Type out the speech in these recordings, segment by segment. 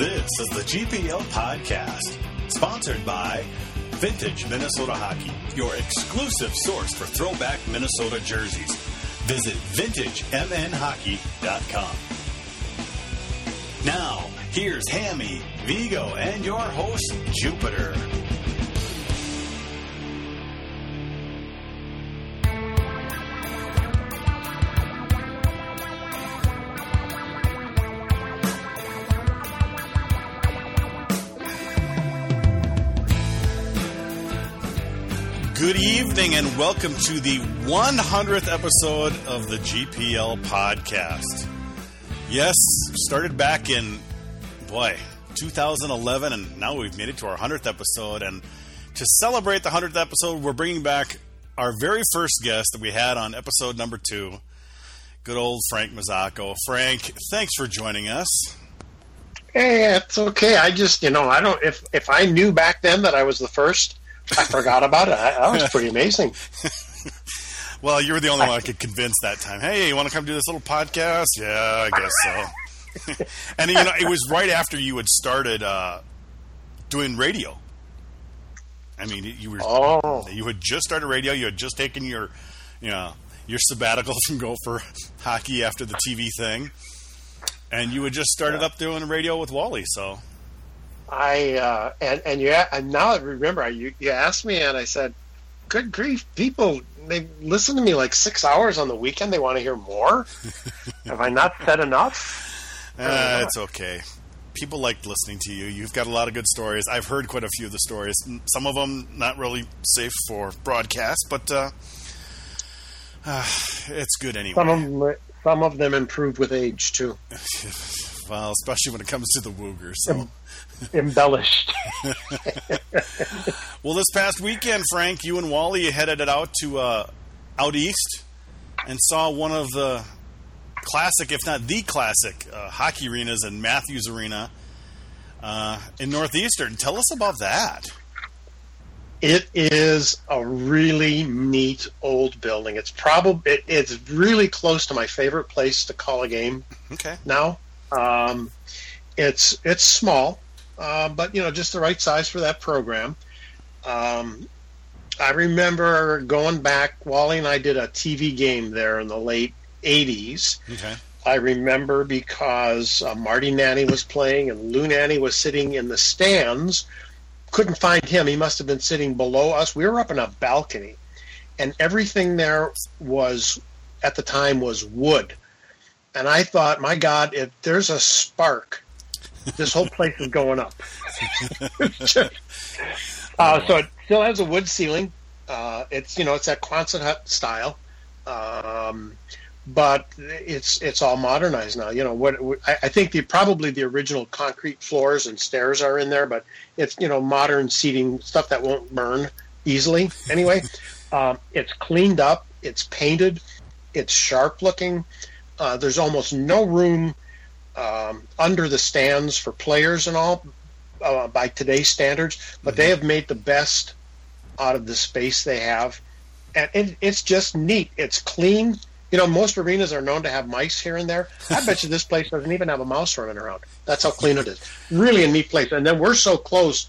This is the GPL Podcast, sponsored by Vintage Minnesota Hockey, your exclusive source for throwback Minnesota jerseys. Visit vintagemnhockey.com. Now, here's Hammy, Vigo, and your host, Jupiter. Evening and welcome to the 100th episode of the GPL podcast. Yes, started back in, boy, 2011, and now we've made it to our 100th episode. And to celebrate the 100th episode, we're bringing back our very first guest that we had on episode number two, good old Frank Mazzocco. Frank, thanks for joining us. Hey, it's okay. I just, you know, I don't. If if I knew back then that I was the first, I forgot about it. I, that was pretty amazing. well, you were the only one I could convince that time. Hey, you want to come do this little podcast? Yeah, I guess so. and you know, it was right after you had started uh, doing radio. I mean, you were oh. you had just started radio. You had just taken your, you know, your sabbatical from Gopher hockey after the TV thing, and you had just started Yeah. up doing radio with Wally. So I uh, and and you and now I remember you you asked me and I said, "Good grief, people! They listen to me like six hours on the weekend. They want to hear more. Have I not said enough?" Uh, it's okay. People like listening to you. You've got a lot of good stories. I've heard quite a few of the stories. Some of them not really safe for broadcast, but uh, uh, it's good anyway. Some of them, some of them improved with age too, well, especially when it comes to the Woogers. So. embellished. Well, this past weekend, Frank, you and Wally headed it out to uh, out east and saw one of the classic, if not the classic, uh, hockey arenas in Matthews Arena uh, in Northeastern. Tell us about that. It is a really neat old building. It's probably it, it's really close to my favorite place to call a game Okay. now. Um, it's it's small, uh, but you know just the right size for that program. Um, I remember going back. Wally and I did a TV game there in the late '80s. Okay. I remember because uh, Marty Nanne was playing and Lou Nanne was sitting in the stands. Couldn't find him. He must have been sitting below us. We were up in a balcony, and everything there was at the time was wood. And I thought, my God, if there's a spark, this whole place is going up. uh, so it still has a wood ceiling. Uh, it's you know it's that Quonset hut style. Um, but it's it's all modernized now. You know what? what- I, I think the probably the original concrete floors and stairs are in there, but it's you know modern seating stuff that won't burn easily. Anyway, um, it's cleaned up. It's painted. It's sharp looking. Uh, there's almost no room um, under the stands for players and all uh, by today's standards, but they have made the best out of the space they have, and it, it's just neat. It's clean. You know, most arenas are known to have mice here and there. I bet you this place doesn't even have a mouse running around. That's how clean it is. Really a neat place. And then we're so close.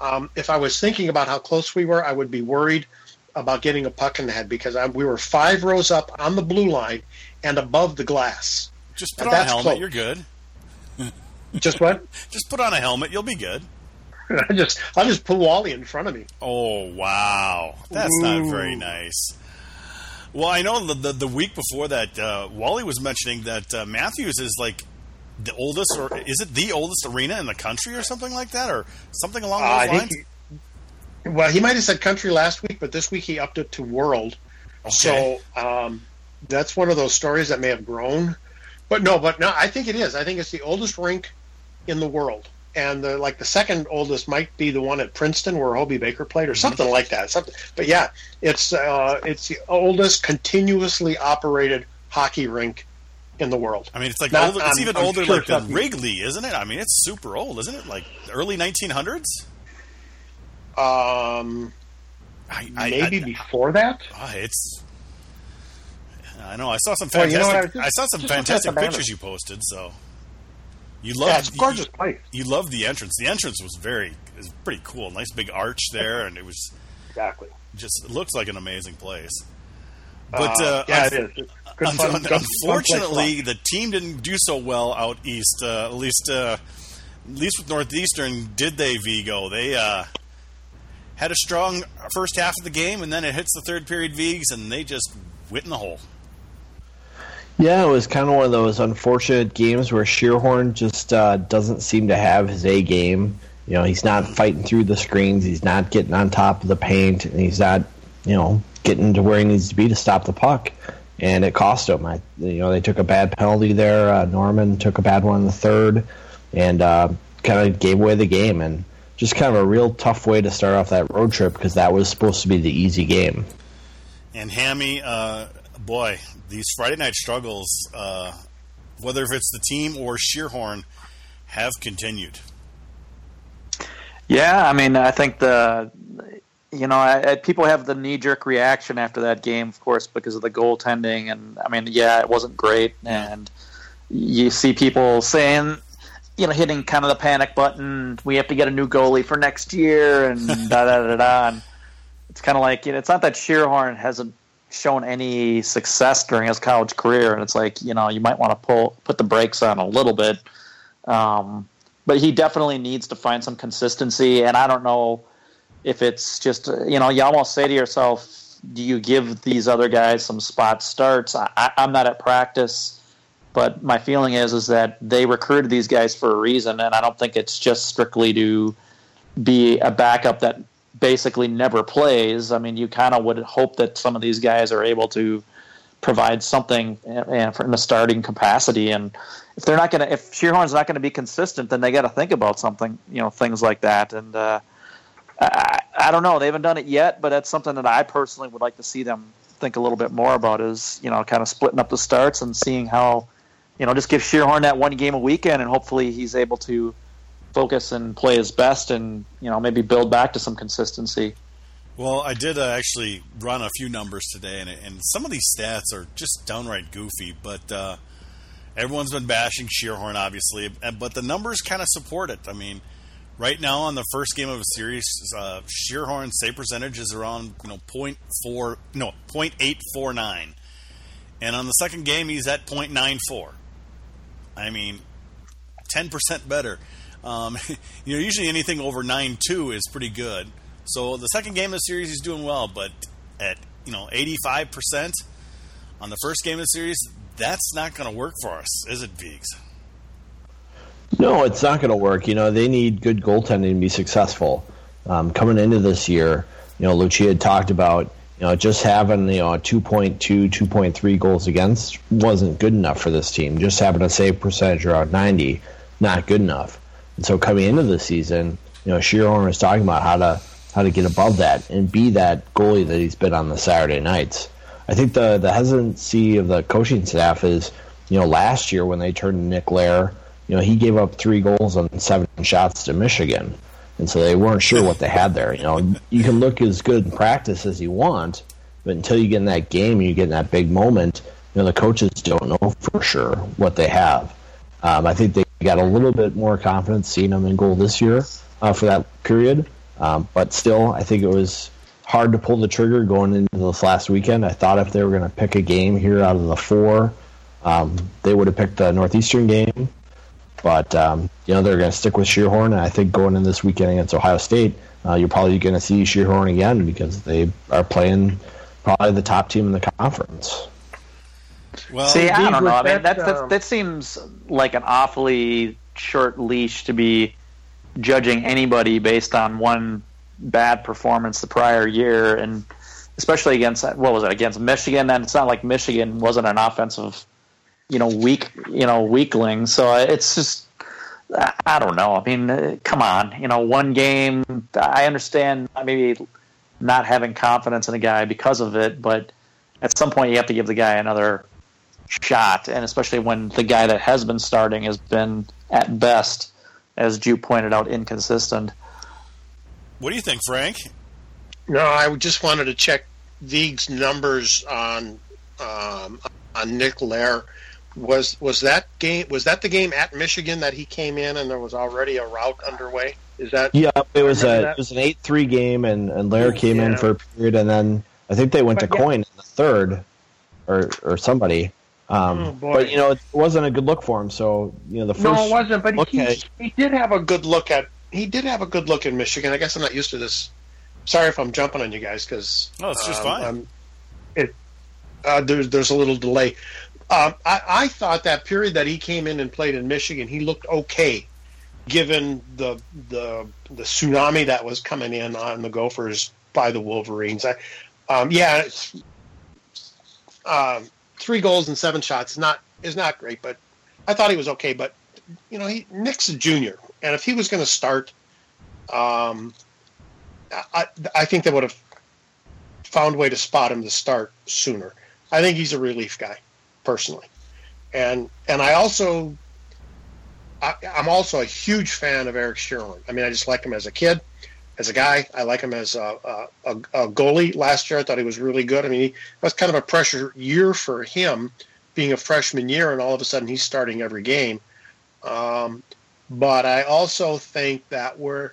Um, if I was thinking about how close we were, I would be worried about getting a puck in the head because I, we were five rows up on the blue line and above the glass. Just put And on a helmet. close. You're good. Just what? Just put on a helmet. You'll be good. I just I just put Wally in front of me. Oh wow, that's not very nice. Well, I know the the, the week before that, uh, Wally was mentioning that uh, Matthews is like the oldest, or is it the oldest arena in the country, or something like that, or something along Uh, those think lines. he, well, he might have said country last week, but this week he upped it to world. Okay. So um, that's one of those stories that may have grown. But no, but no, I think it is. I think it's the oldest rink in the world. And the, like the second oldest might be the one at Princeton where Hobey Baker played, or something like that. Something, but yeah, it's uh, it's the oldest continuously operated hockey rink in the world. I mean, it's like Not- older, it's even older like than Wrigley, isn't it? I mean, it's super old, isn't it? Like early 1900s. Um, I, I, maybe I, before that. Ah, it's. I know. I saw some Well, you fantastic. know I was I saw some just fantastic pictures you posted. So You love yeah, it's gorgeous you, place. You love the entrance. The entrance was very, was pretty cool. Nice big arch there, and it was exactly just it looks like an amazing place. But uh, uh, yeah, it is. Un- fun, un- unfortunately, the team didn't do so well out east. Uh, at least, uh, at least with Northeastern, did they? Vigo they uh, had a strong first half of the game, and then it hits the third period. Vigs, and they just went in the hole. Yeah, it was kind of one of those unfortunate games where Schierhorn just uh, doesn't seem to have his A game. You know, he's not fighting through the screens. He's not getting on top of the paint, and he's not, you know, getting to where he needs to be to stop the puck. And it cost him. I, you know, they took a bad penalty there. Uh, Norman took a bad one in the third, and uh, kind of gave away the game. And just kind of a real tough way to start off that road trip because that was supposed to be the easy game. And Hammy, uh, boy, these Friday night struggles, uh, whether if it's the team or Schierhorn, have continued. Yeah, I mean, I think the you know I, I, people have the knee jerk reaction after that game, of course, because of the goaltending, and I mean, yeah, it wasn't great, and you see people saying. You know, hitting kind of the panic button. We have to get a new goalie for next year, and da da da da. And it's kind of like you know, it's not that Schierhorn hasn't shown any success during his college career, and it's like you know, you might want to pull put the brakes on a little bit. Um, but he definitely needs to find some consistency. And I don't know if it's just you know you almost say to yourself, do you give these other guys some spot starts? I, am not at practice, but my feeling is is that they recruited these guys for a reason, and I don't think it's just strictly to be a backup that basically never plays. I mean, you kind of would hope that some of these guys are able to provide something in a starting capacity and if they're not going to, if Schierhorn's not going to be consistent, then they got to think about something, you know, things like that. And uh, I, I don't know, they haven't done it yet, but that's something that I personally would like to see them think a little bit more about. Is you know, kind of splitting up the starts and seeing how, you know, just give Schierhorn that one game a weekend, and hopefully he's able to focus and play his best, and you know, maybe build back to some consistency. Well, I did uh, actually run a few numbers today, and, and some of these stats are just downright goofy, but. Uh, Everyone's been bashing Schierhorn, obviously, but the numbers kind of support it. I mean, right now on the first game of a series, uh, Schierhorn's save percentage is around you know point four, no point eight four nine, and on the second game he's at point nine four. I mean, ten percent better. Um, you know, usually anything over nine two is pretty good. So the second game of the series he's doing well, but at you know eighty five percent on the first game of the series, that's not going to work for us, is it, Vigs? No, it's not going to work. You know, they need good goaltending to be successful. Um, coming into this year, you know, Lucia had talked about, you know, just having, you know, 2.2, 2.3 goals against wasn't good enough for this team. Just having a save percentage around 90, not good enough. And so coming into the season, you know, Schierhorn was talking about how to how to get above that and be that goalie that he's been on the Saturday nights. I think the the hesitancy of the coaching staff is, you know, last year when they turned Nick Lehr, you know, he gave up three goals on seven shots to Michigan, and so they weren't sure what they had there. You know, you can look as good in practice as you want, but until you get in that game, you get in that big moment. You know, the coaches don't know for sure what they have. Um, I think they got a little bit more confidence seeing them in goal this year uh, for that period, um, but still, I think it was hard to pull the trigger going into this last weekend. I thought if they were going to pick a game here out of the four, um, they would have picked the Northeastern game. But um, you know they're going to stick with Schierhorn, and I think going in this weekend against Ohio State, uh, you're probably going to see Schierhorn again because they are playing probably the top team in the conference. Well, see, I don't know. I mean, that, that, that seems like an awfully short leash to be judging anybody based on one bad performance the prior year, and especially against what was it against Michigan? And it's not like Michigan wasn't an offensive, you know, weak, you know, weakling. So it's just. I don't know. I mean, uh, come on. You know, one game. I understand maybe not having confidence in a guy because of it, but at some point you have to give the guy another shot, and especially when the guy that has been starting has been at best, as Jew pointed out, inconsistent. What do you think, Frank? No, I just wanted to check Vig's numbers on um, on Nick Lehr was was that game was that the game at Michigan that he came in and there was already a route underway? Is that Yeah, it was a that? it was an eight three game, and and Lehr came in for a period, and then I think they went But to yeah. coin in the third, or or somebody. Um, Oh, boy. But you know, it wasn't a good look for him. So you know, the first no, it wasn't. But he, Okay. he did have a good look at he did have a good look in Michigan. I guess I'm not used to this. Sorry if I'm jumping on you guys because No, it's just fine. it uh, there's there's a little delay. Um, I, I thought that period that he came in and played in Michigan, he looked okay, given the the the tsunami that was coming in on the Gophers by the Wolverines. I, um, yeah, it's, um, three goals and seven shots is not is not great, but I thought he was okay. But you know, he Nick's a junior, and if he was going to start, um, I I think they would have found a way to spot him to start sooner. I think he's a relief guy, personally, and and I also. I, I'm also a huge fan of Eric Schierhorn. I mean, I just like him as a kid, as a guy. I like him as a, a, a, goalie. Last year, I thought he was really good. I mean, he, was kind of a pressure year for him, being a freshman year, and all of a sudden he's starting every game. Um, but I also think that we're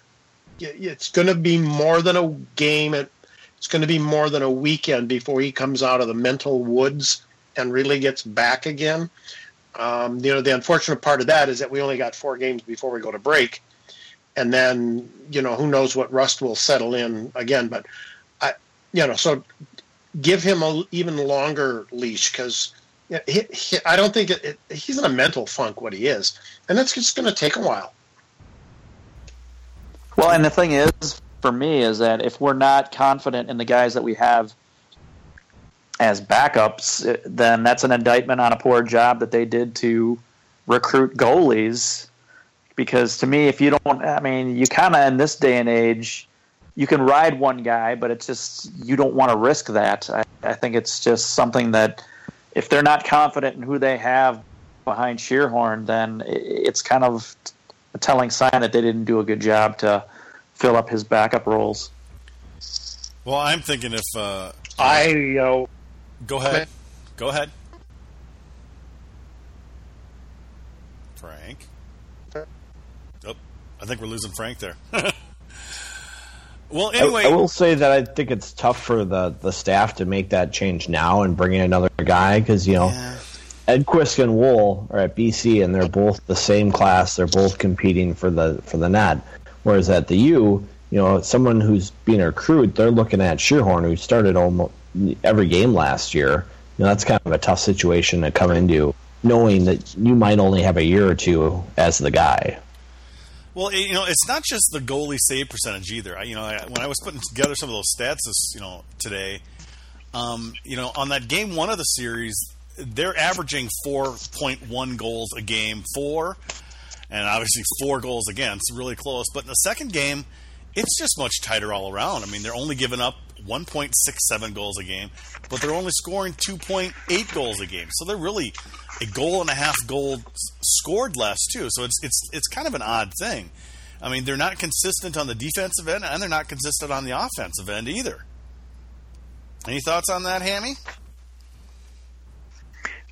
it's going to be more than a game. It, it's going to be more than a weekend before he comes out of the mental woods and really gets back again. Um, you know, the unfortunate part of that is that we only got four games before we go to break, and then you know who knows what rust will settle in again. But I, you know, so give him a even longer leash because I don't think it, it, he's in a mental funk. What he is, and that's just going to take a while. Well, and the thing is, for me, is that if we're not confident in the guys that we have as backups, eh, then that's an indictment on a poor job that they did to recruit goalies. Because to me, if you don't, I mean, you kind of in this day and age, you can ride one guy, but it's just you don't want to risk that. I, I think it's just something that if they're not confident in who they have behind Schierhorn, then i- it's kind of a telling sign that they didn't do a good job to fill up his backup roles. Well, I'm thinking if uh, I you know go ahead, go ahead, Frank. I think we're losing Frank there. well, I- anyway, I, will say that I think it's tough for the, the staff to make that change now and bring in another guy because you know Yeah. Edquist and Woll are at BC and they're both the same class. They're both competing for the for the net. Whereas at the U, you know, someone who's being recruited, they're looking at Schierhorn, who started almost every game last year. You know, that's kind of a tough situation to come into, knowing that you might only have a year or two as the guy. Well, you know, it's not just the goalie save percentage either. I, you know, I, when I was putting together some of those stats, this, you know, today, um, you know, on that game one of the series, they're averaging 4.1 goals a game, four, and obviously four goals against, really close. But in the second game, it's just much tighter all around. I mean, they're only giving up 1.67 goals a game, but they're only scoring 2.8 goals a game. So they're really a goal and a half goal scored less too. So it's it's it's kind of an odd thing. I mean, they're not consistent on the defensive end, and they're not consistent on the offensive end either. Any thoughts on that, Hammy?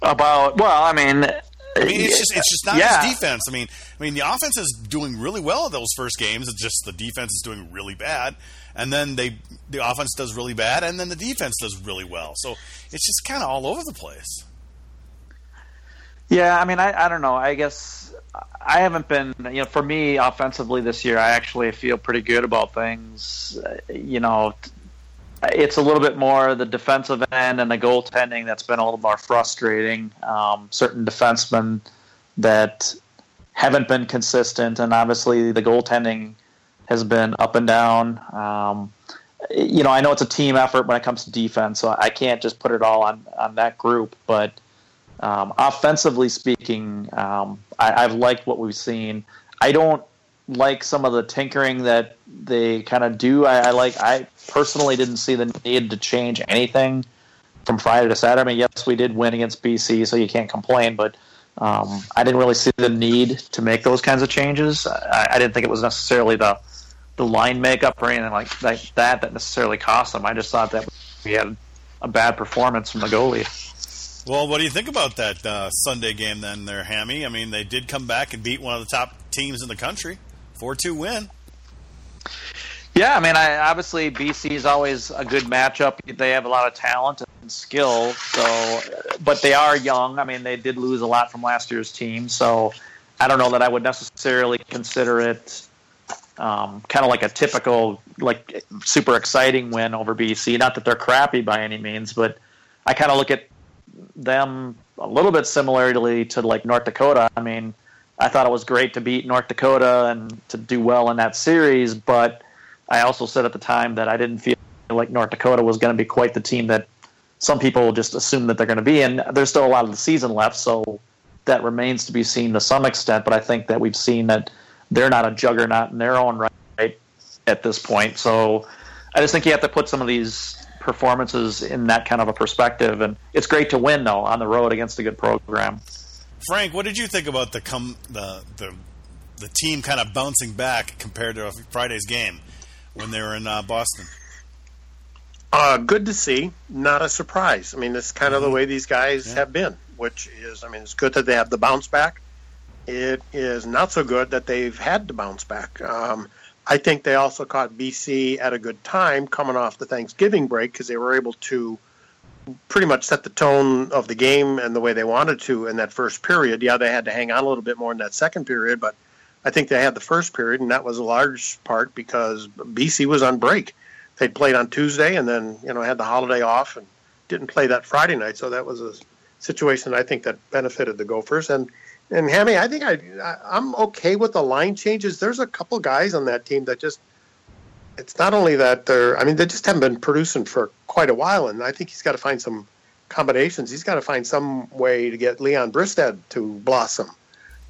About well, I mean, I mean, it's just it's just not yeah. his defense. I mean, I mean, the offense is doing really well in those first games. It's just the defense is doing really bad, and then they the offense does really bad, and then the defense does really well. So it's just kind of all over the place. Yeah, I mean, I, I don't know. I guess I haven't been, you know, for me offensively this year, I actually feel pretty good about things. Uh, You know, it's a little bit more the defensive end and the goaltending that's been a little more frustrating. Um, certain defensemen that haven't been consistent, and obviously the goaltending has been up and down. Um, you know, I know it's a team effort when it comes to defense, so I can't just put it all on on that group, but. Um, offensively speaking, um, I, I've liked what we've seen. I don't like some of the tinkering that they kind of do. I, I like. I personally didn't see the need to change anything from Friday to Saturday. I mean, yes, we did win against BC, so you can't complain. But um, I didn't really see the need to make those kinds of changes. I, I didn't think it was necessarily the the line makeup or anything like, like that that necessarily cost them. I just thought that we had a bad performance from the goalie. Well, what do you think about that uh, Sunday game then, there, Hammy? I mean, they did come back and beat one of the top teams in the country, four-two win. Yeah, I mean, I, obviously BC is always a good matchup. They have a lot of talent and skill, so but they are young. I mean, they did lose a lot from last year's team, so I don't know that I would necessarily consider it um, kind of like a typical, like super exciting win over BC. Not that they're crappy by any means, but I kind of look at them a little bit similarly to like North Dakota. I mean, I thought it was great to beat North Dakota and to do well in that series, but I also said at the time that I didn't feel like North Dakota was going to be quite the team that some people just assume that they're going to be. And there's still a lot of the season left, so that remains to be seen to some extent. But I think that we've seen that they're not a juggernaut in their own right at this point. So I just think you have to put some of these performances in that kind of a perspective. And it's great to win though on the road against a good program. Frank, what did you think about the come the the the team kind of bouncing back compared to Friday's game when they were in uh, Boston? Uh, good to see. Not a surprise. I mean, it's kind of mm-hmm. the way these guys yeah. have been, which is, I mean, it's good that they have the bounce back. It is not so good that they've had to bounce back. Um, I think they also caught BC at a good time coming off the Thanksgiving break because they were able to pretty much set the tone of the game and the way they wanted to in that first period. Yeah, they had to hang on a little bit more in that second period, but I think they had the first period, and that was a large part because BC was on break. They played on Tuesday and then you know had the holiday off and didn't play that Friday night, so that was a situation I think that benefited the Gophers and and Hammy, I think I, I am okay with the line changes. There's a couple guys on that team that just it's not only that they're I mean they just haven't been producing for quite a while, and I think he's got to find some combinations. He's got to find some way to get Leon Bristedt to blossom.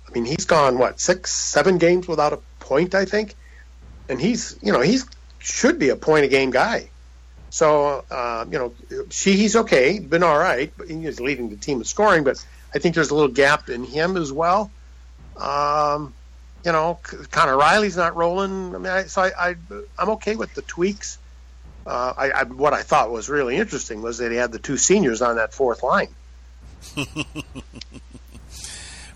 I mean, he's gone what six, seven games without a point, I think, and he's you know he's should be a point a game guy. So uh, you know, she he's okay, been all right, he's leading the team in scoring, but I think there's a little gap in him as well. Um, you know, Connor Reilly's not rolling. I mean, I, so I, I am okay with the tweaks. Uh, I, I, what I thought was really interesting was that he had the two seniors on that fourth line.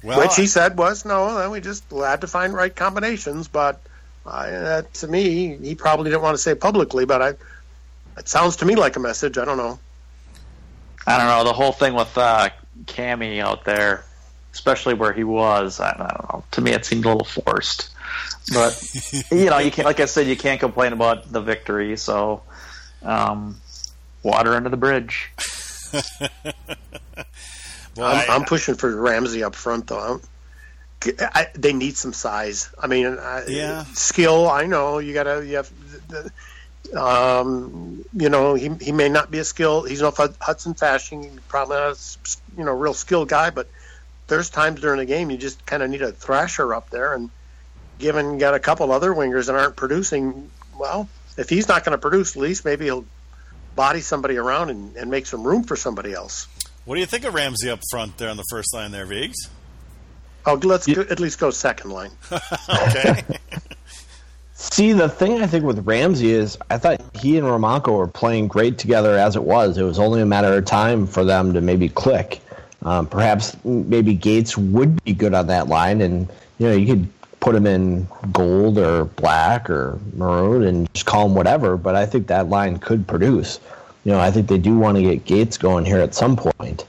well, Which he said was no, Then we just had to find right combinations. But uh, to me, he probably didn't want to say publicly, but I, it sounds to me like a message. I don't know. I don't know the whole thing with uh, Cammy out there, especially where he was. I, I don't know. To me, it seemed a little forced. But you know, you can't. Like I said, you can't complain about the victory. So, um, water under the bridge. well, I'm, I, I'm, pushing for Ramsey up front, though. I, they need some size. I mean, yeah, skill. I know you got to. You have. Um, you know, he he may not be a skill. He's no Hudson Fasching. Probably not a you know real skilled guy, but there's times during the game you just kind of need a thrasher up there. And given got a couple other wingers that aren't producing, well, if he's not going to produce, at least maybe he'll body somebody around and, and make some room for somebody else. What do you think of Ramsey up front there on the first line there, Viggs? Oh, let's go, at least go second line. okay. See, the thing I think with Ramsey is I thought he and Romanko were playing great together as it was. It was only a matter of time for them to maybe click. Um, perhaps maybe Gates would be good on that line, and you know you could put him in gold or black or maroon and just call him whatever. But I think that line could produce. You know, I think they do want to get Gates going here at some point.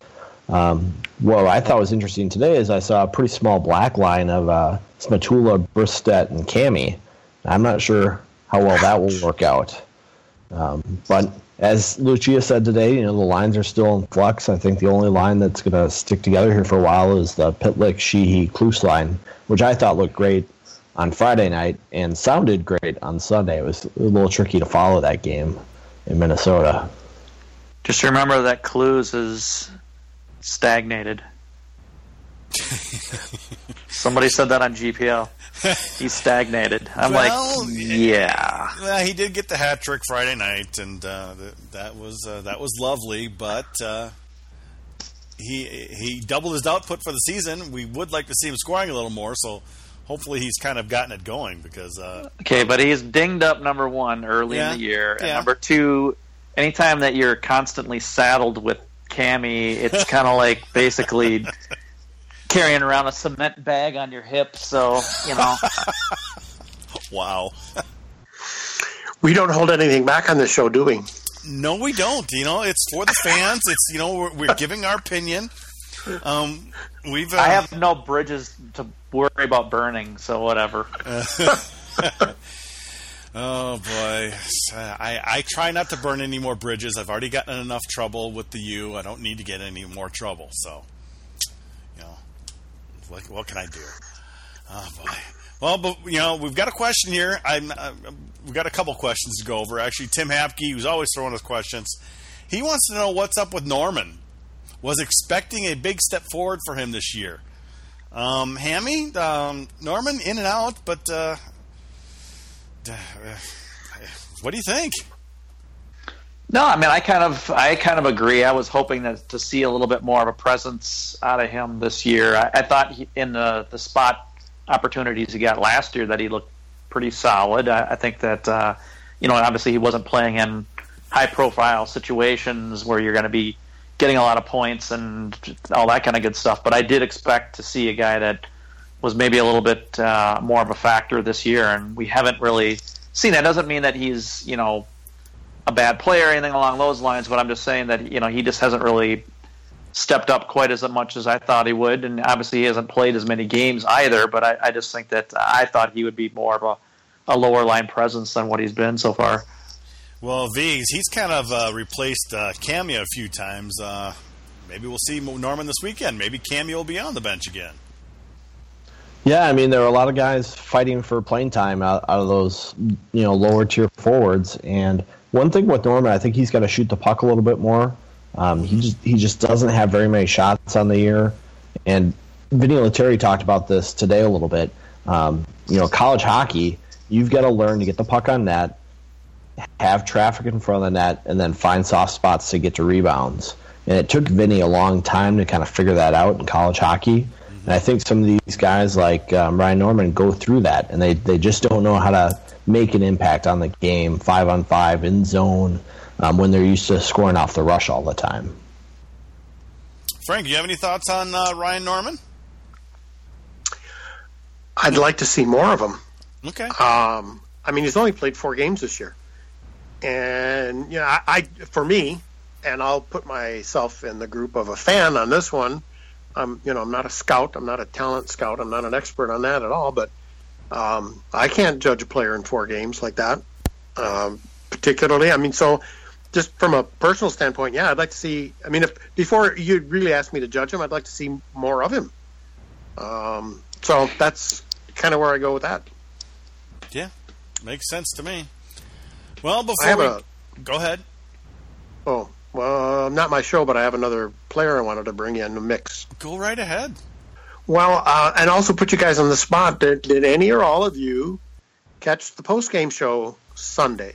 Um, what I thought was interesting today is I saw a pretty small black line of uh, Smatula, Bristedt, and Cami. I'm not sure how well that will work out. Um, but as Lucia said today, you know the lines are still in flux. I think the only line that's going to stick together here for a while is the Pitlick Sheehy Kloos line, which I thought looked great on Friday night and sounded great on Sunday. It was a little tricky to follow that game in Minnesota. Just remember that Kloos is stagnated. Somebody said that on GPL. He's stagnated. I'm well, like, yeah. Well, he did get the hat trick Friday night, and uh, that was uh, that was lovely. But uh, he he doubled his output for the season. We would like to see him scoring a little more, so hopefully he's kind of gotten it going. Because uh, okay, but he's dinged up number one early yeah, in the year, and yeah. number two, anytime that you're constantly saddled with Cammy, it's kind of like basically carrying around a cement bag on your hip. So you know, Wow. We don't hold anything back on this show, do we? No, we don't. You know, it's for the fans. It's you know we're, we're giving our opinion. Um, we've. Uh, I have no bridges to worry about burning. So whatever. Oh boy, I, I try not to burn any more bridges. I've already gotten in enough trouble with the U. I don't need to get any more trouble. So, you know, what, what can I do? Oh boy. Well, but you know, we've got a question here. I'm, uh, we've got a couple questions to go over. Actually, Tim Hapke, who's always throwing us questions, he wants to know what's up with Norman. Was expecting a big step forward for him this year. Um, Hammy, um, Norman, in and out, but uh, what do you think? No, I mean, I kind of, I kind of agree. I was hoping that, to see a little bit more of a presence out of him this year. I, I thought he, in the the spot opportunities he got last year that he looked pretty solid. I, I think that uh, you know, obviously he wasn't playing in high profile situations where you're going to be getting a lot of points and all that kind of good stuff. But I did expect to see a guy that was maybe a little bit uh, more of a factor this year, and we haven't really seen that. Doesn't mean that he's you know a bad player or anything along those lines, but I'm just saying that you know he just hasn't really stepped up quite as much as I thought he would, and obviously he hasn't played as many games either. But I, I just think that I thought he would be more of a, a lower line presence than what he's been so far. Well, Viggs, he's kind of uh, replaced uh, Cameo a few times. Uh, maybe we'll see Norman this weekend. Maybe Cameo will be on the bench again. Yeah, I mean there are a lot of guys fighting for playing time out, out of those you know lower tier forwards. And one thing with Norman, I think he's got to shoot the puck a little bit more. Um, he just he just doesn't have very many shots on the year. And Vinny Lettieri talked about this today a little bit. Um, you know, college hockey, you've got to learn to get the puck on net, have traffic in front of the net, and then find soft spots to get to rebounds. And it took Vinny a long time to kind of figure that out in college hockey. And I think some of these guys like um, Ryan Norman go through that, and they, they just don't know how to make an impact on the game, five on five, in zone, um, when they're used to scoring off the rush all the time. Frank, do you have any thoughts on uh, Ryan Norman? I'd like to see more of him. Okay. Um, I mean, he's only played four games this year, and you know, I, I for me, and I'll put myself in the group of a fan on this one. I'm, you know, I'm not a scout. I'm not a talent scout. I'm not an expert on that at all. But um, I can't judge a player in four games like that. Um, particularly, I mean, so just from a personal standpoint, yeah, I'd like to see. I mean, if before you really asked me to judge him, I'd like to see more of him. Um, so that's kind of where I go with that. Yeah, makes sense to me. Well, before we a go ahead, oh well, not my show, but I have another player I wanted to bring in the mix. go right ahead. Well, uh, and also put you guys on the spot. Did, did any or all of you catch the post game show Sunday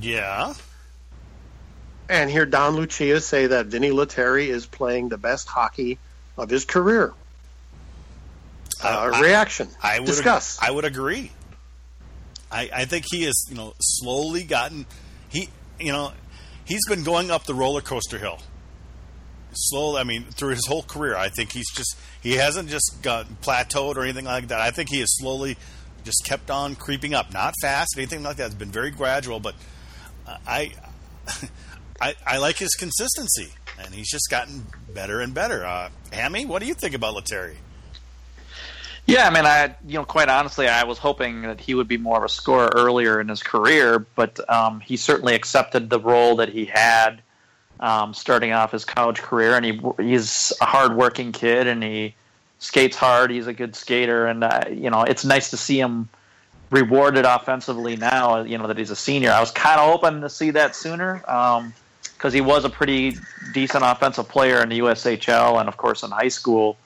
Yeah. and hear Don Lucia say that Vinny Lettieri is playing the best hockey of his career? Uh, I- reaction. I would discuss. I would agree. I, I think he has you know slowly gotten he you know he's been going up the roller coaster hill. Slowly, I mean, through his whole career, I think he's just he hasn't just got plateaued or anything like that. I think he has slowly just kept on creeping up, not fast, anything like that. It's been very gradual, but I I, I like his consistency, and he's just gotten better and better. Uh, Hammy, what do you think about Lettieri? Yeah, I mean, I you know, quite honestly, I was hoping that he would be more of a scorer earlier in his career, but um, he certainly accepted the role that he had um, starting off his college career, and he he's a hardworking kid, and he skates hard. He's a good skater, and uh, you know, it's nice to see him rewarded offensively now. You know that he's a senior. I was kind of hoping to see that sooner because he was a pretty decent offensive player in the USHL and, of course, in high school.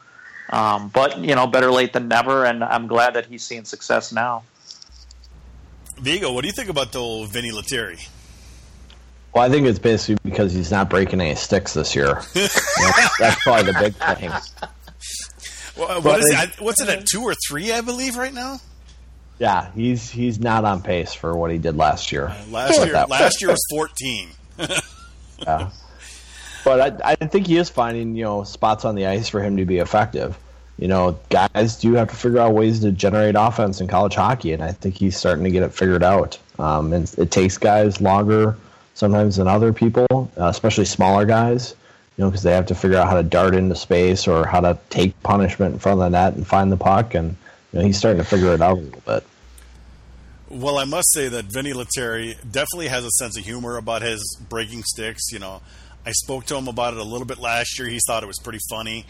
Um, but you know, better late than never, and I'm glad that he's seeing success now. Vigo, what do you think about the old Vinny Lettieri? Well, I think it's basically because he's not breaking any sticks this year. that's, that's probably the big thing. Well, what is it- What's it at two or three? I believe right now. Yeah, he's he's not on pace for what he did last year. Last year, last year was fourteen. Yeah. but I, I think he is finding you know spots on the ice for him to be effective. You know, guys do have to figure out ways to generate offense in college hockey, and I think he's starting to get it figured out. Um, and it takes guys longer sometimes than other people, uh, especially smaller guys. You know, because they have to figure out how to dart into space or how to take punishment in front of the net and find the puck. And you know, he's starting to figure it out a little bit. Well, I must say that Vinny Lettieri definitely has a sense of humor about his breaking sticks. You know, I spoke to him about it a little bit last year. He thought it was pretty funny.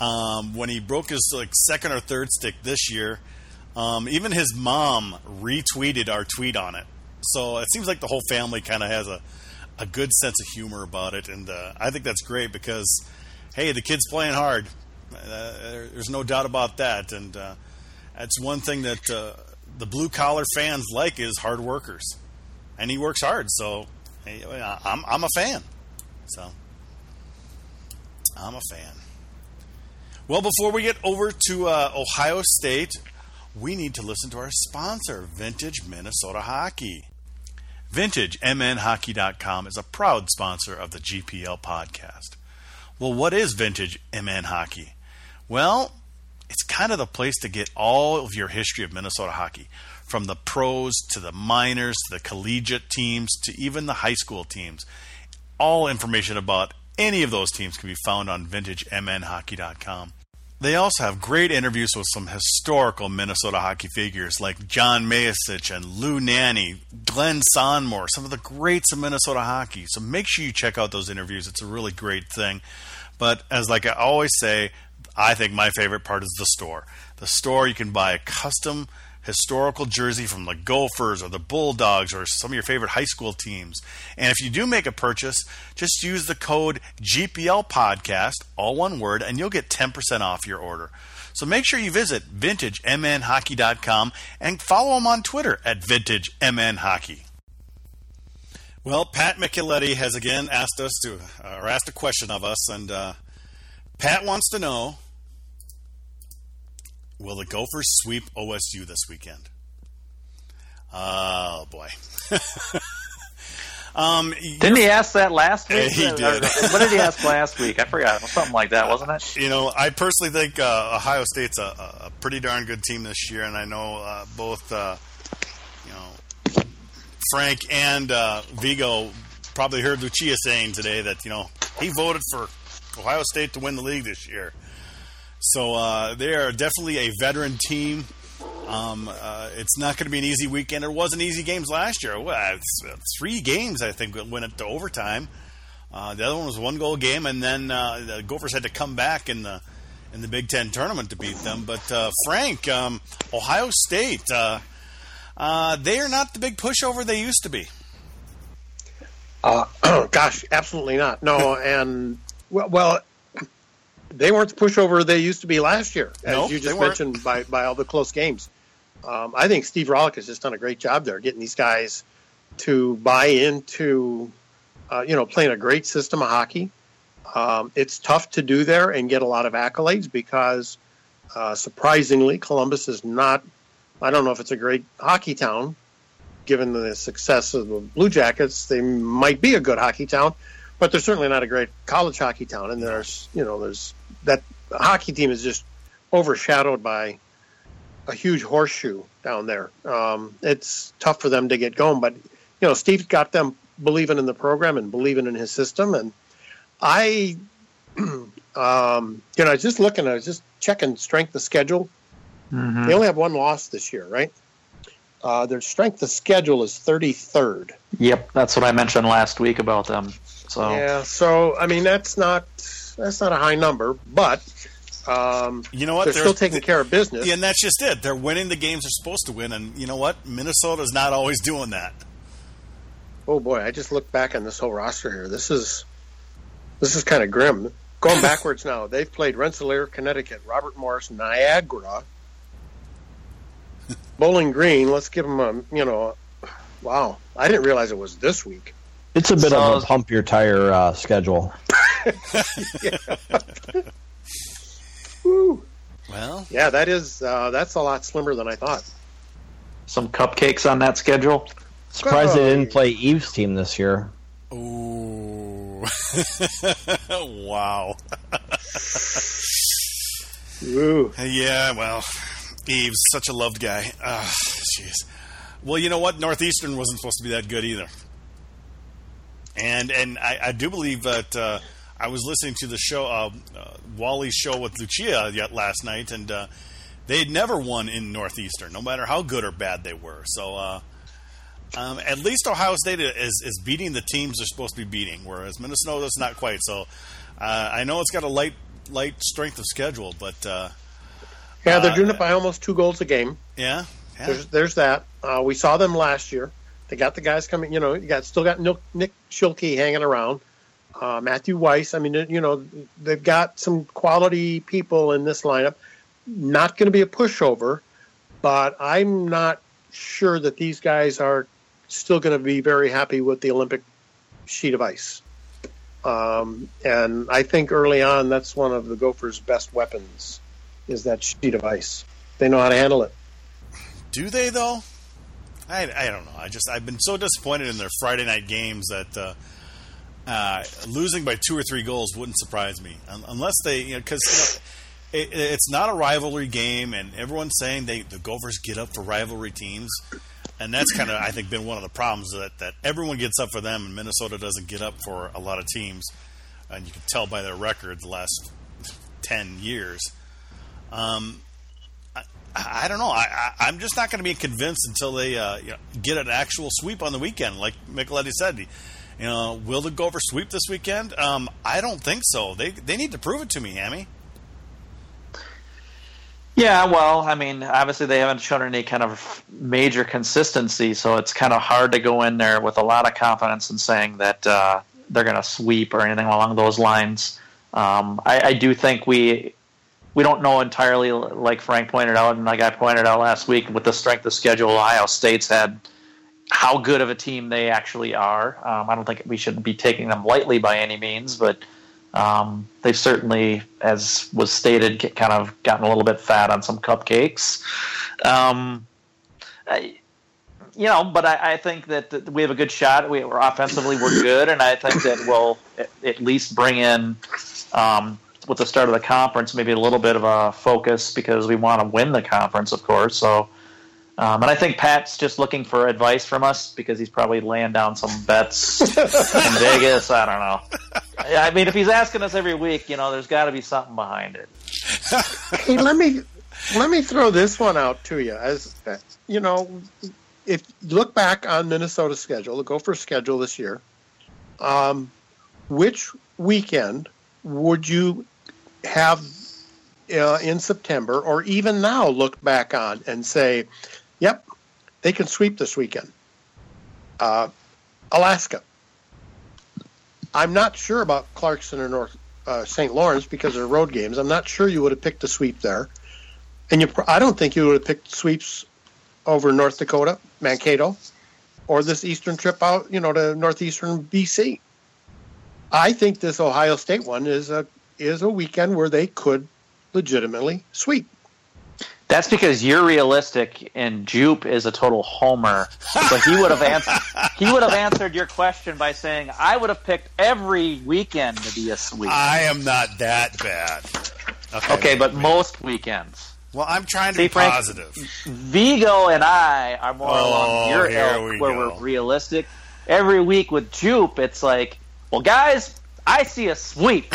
Um, when he broke his like second or third stick this year, um, even his mom retweeted our tweet on it. So it seems like the whole family kind of has a, a good sense of humor about it, and uh, I think that's great because, hey, the kid's playing hard. Uh, there's no doubt about that, and uh, that's one thing that uh, the blue collar fans like is hard workers, and he works hard. So hey, I'm I'm a fan. So I'm a fan. Well, before we get over to uh, Ohio State, we need to listen to our sponsor, Vintage Minnesota Hockey. VintageMNHockey.com is a proud sponsor of the GPL podcast. Well, what is Vintage MN Hockey? Well, it's kind of the place to get all of your history of Minnesota hockey, from the pros to the minors to the collegiate teams to even the high school teams. All information about any of those teams can be found on vintagemnhockey.com. They also have great interviews with some historical Minnesota hockey figures like John Mayasich and Lou Nanne, Glenn Sonmor, some of the greats of Minnesota hockey. So make sure you check out those interviews. It's a really great thing. But as like I always say, I think my favorite part is the store. The store, you can buy a custom historical jersey from the Gophers or the Bulldogs or some of your favorite high school teams. And if you do make a purchase, just use the code GPL Podcast, all one word, and you'll get 10% off your order. So make sure you visit vintagemnhockey.com and follow them on Twitter at vintagemnhockey. Well, Pat Micheletti has again asked us to, or asked a question of us, and uh, Pat wants to know Will the Gophers sweep OSU this weekend? Oh boy. um, Didn't he ask that last week? He did. what did he ask last week? I forgot. Something like that, wasn't it? You know, I personally think uh, Ohio State's a, a, pretty darn good team this year, and I know uh, both, uh, you know, Frank and uh, Vigo probably heard Lucia saying today that you know he voted for Ohio State to win the league this year. So uh, they are definitely a veteran team. Um, uh, it's not going to be an easy weekend. It wasn't easy games last year. Well, three games, I think, went into overtime. Uh, the other one was one goal game, and then uh, the Gophers had to come back in the in the Big Ten tournament to beat them. But uh, Frank, um, Ohio State, uh, they are not the big pushover they used to be. gosh, absolutely not. No, and well, well they weren't the pushover they used to be last year, as you just mentioned by, by all the close games. Um, I think Steve Rohlik has just done a great job there, getting these guys to buy into, uh, you know, playing a great system of hockey. Um, it's tough to do there and get a lot of accolades because, uh, surprisingly, Columbus is not. I don't know if it's a great hockey town, given the success of the Blue Jackets. They might be a good hockey town, but they're certainly not a great college hockey town. And there's, you know, there's that hockey team is just overshadowed by a huge horseshoe down there. Um, it's tough for them to get going, but you know, Steve's got them believing in the program and believing in his system. And I, um, you know, I was just looking, I was just checking strength of schedule. Mm-hmm. They only have one loss this year, right? Uh, their strength of schedule is 33rd. Yep, that's what I mentioned last week about them. So yeah, so I mean that's not that's not a high number, but um, you know what? They're, they're still taking care of business. Yeah, and that's just it. They're winning the games they're supposed to win, and you know what? Minnesota's not always doing that. Oh boy, I just looked back on this whole roster here. This is this is kind of grim. Going backwards now, they've played Rensselaer, Connecticut, Robert Morris, Niagara, Bowling Green. Let's give them a you know, wow. I didn't realize it was this week. It's a bit so, of a pump your tire uh, schedule. well, yeah, that is uh, that's a lot slimmer than I thought. Some cupcakes on that schedule. Surprised they didn't play Eaves' team this year. Ooh. wow. Ooh. Yeah, well, Eve's such a loved guy. Ah, jeez. well, you know what? Northeastern wasn't supposed to be that good either. And and I, I do believe that uh, I was listening to the show, uh, uh, Wally's show with Lucia yet last night, and uh, they had never won in Northeastern, no matter how good or bad they were. So uh, um, at least Ohio State is, is beating the teams they're supposed to be beating, whereas Minnesota's not quite. So uh, I know it's got a light light strength of schedule, but uh, yeah, they're doing it by almost two goals a game. Yeah, yeah. There's there's that. Uh, we saw them last year. They got the guys coming. You know, you got still got Nick Schilkey hanging around. Uh, Matthew Weis. I mean, you know, they've got some quality people in this lineup. Not going to be a pushover, but I'm not sure that these guys are still going to be very happy with the Olympic sheet of ice. Um, and I think early on, that's one of the Gophers' best weapons is that sheet of ice. They know how to handle it. Do they though? I, I don't know. I just I've been so disappointed in their Friday night games that uh, uh, losing by two or three goals wouldn't surprise me unless they you know because you know, it, it's not a rivalry game and everyone's saying they the Gophers get up for rivalry teams and that's kind of I think been one of the problems that that everyone gets up for them and Minnesota doesn't get up for a lot of teams, and you can tell by their record the last ten years. Um, I, don't know. I, I, am just not going to be convinced until they uh, you know, get an actual sweep on the weekend. Like Micheletti said, you know, will the Gophers sweep this weekend? Um, I don't think so. They they need to prove it to me, Hammy. Yeah, well, I mean, obviously they haven't shown any kind of major consistency, so it's kind of hard to go in there with a lot of confidence in saying that uh, they're going to sweep or anything along those lines. Um, I, I, do think we we don't know entirely, like Frank pointed out, and like I pointed out last week, with the strength of schedule Ohio State's had, how good of a team they actually are. Um, I don't think we should be taking them lightly by any means, but um, they've certainly, as was stated, kind of gotten a little bit fat on some cupcakes. Um, I, you know, but I, I think that, that, we have a good shot. We, are offensively, we're good, and I think that we'll at least bring in, um, with the start of the conference, maybe a little bit of a focus because we want to win the conference, of course. So um, and I think Pat's just looking for advice from us because he's probably laying down some bets in Vegas. I don't know. I mean, if he's asking us every week, you know, there's got to be something behind it. hey, let me let me throw this one out to you. As you know, if you look back on Minnesota's schedule, the Gophers' schedule this year, um, which weekend would you have uh, in September, or even now, look back on and say? Yep, they can sweep this weekend. Uh, Alaska. I'm not sure about Clarkson or North uh, St. Lawrence because they're road games. I'm not sure you would have picked a sweep there, and you, I don't think you would have picked sweeps over North Dakota, Mankato, or this eastern trip out, you know, to northeastern BC. I think this Ohio State one is a is a weekend where they could legitimately sweep. That's because you're realistic and Jupe is a total homer. So he would have answered he would have answered your question by saying, I would have picked every weekend to be a sweep. I am not that bad. Okay, okay but most weekends. Well, I'm trying to See, be Frank, positive. Vigo and I are more oh, along your ilk, we where go. we're realistic. Every week with Jupe, it's like, well, guys, I see a sweep.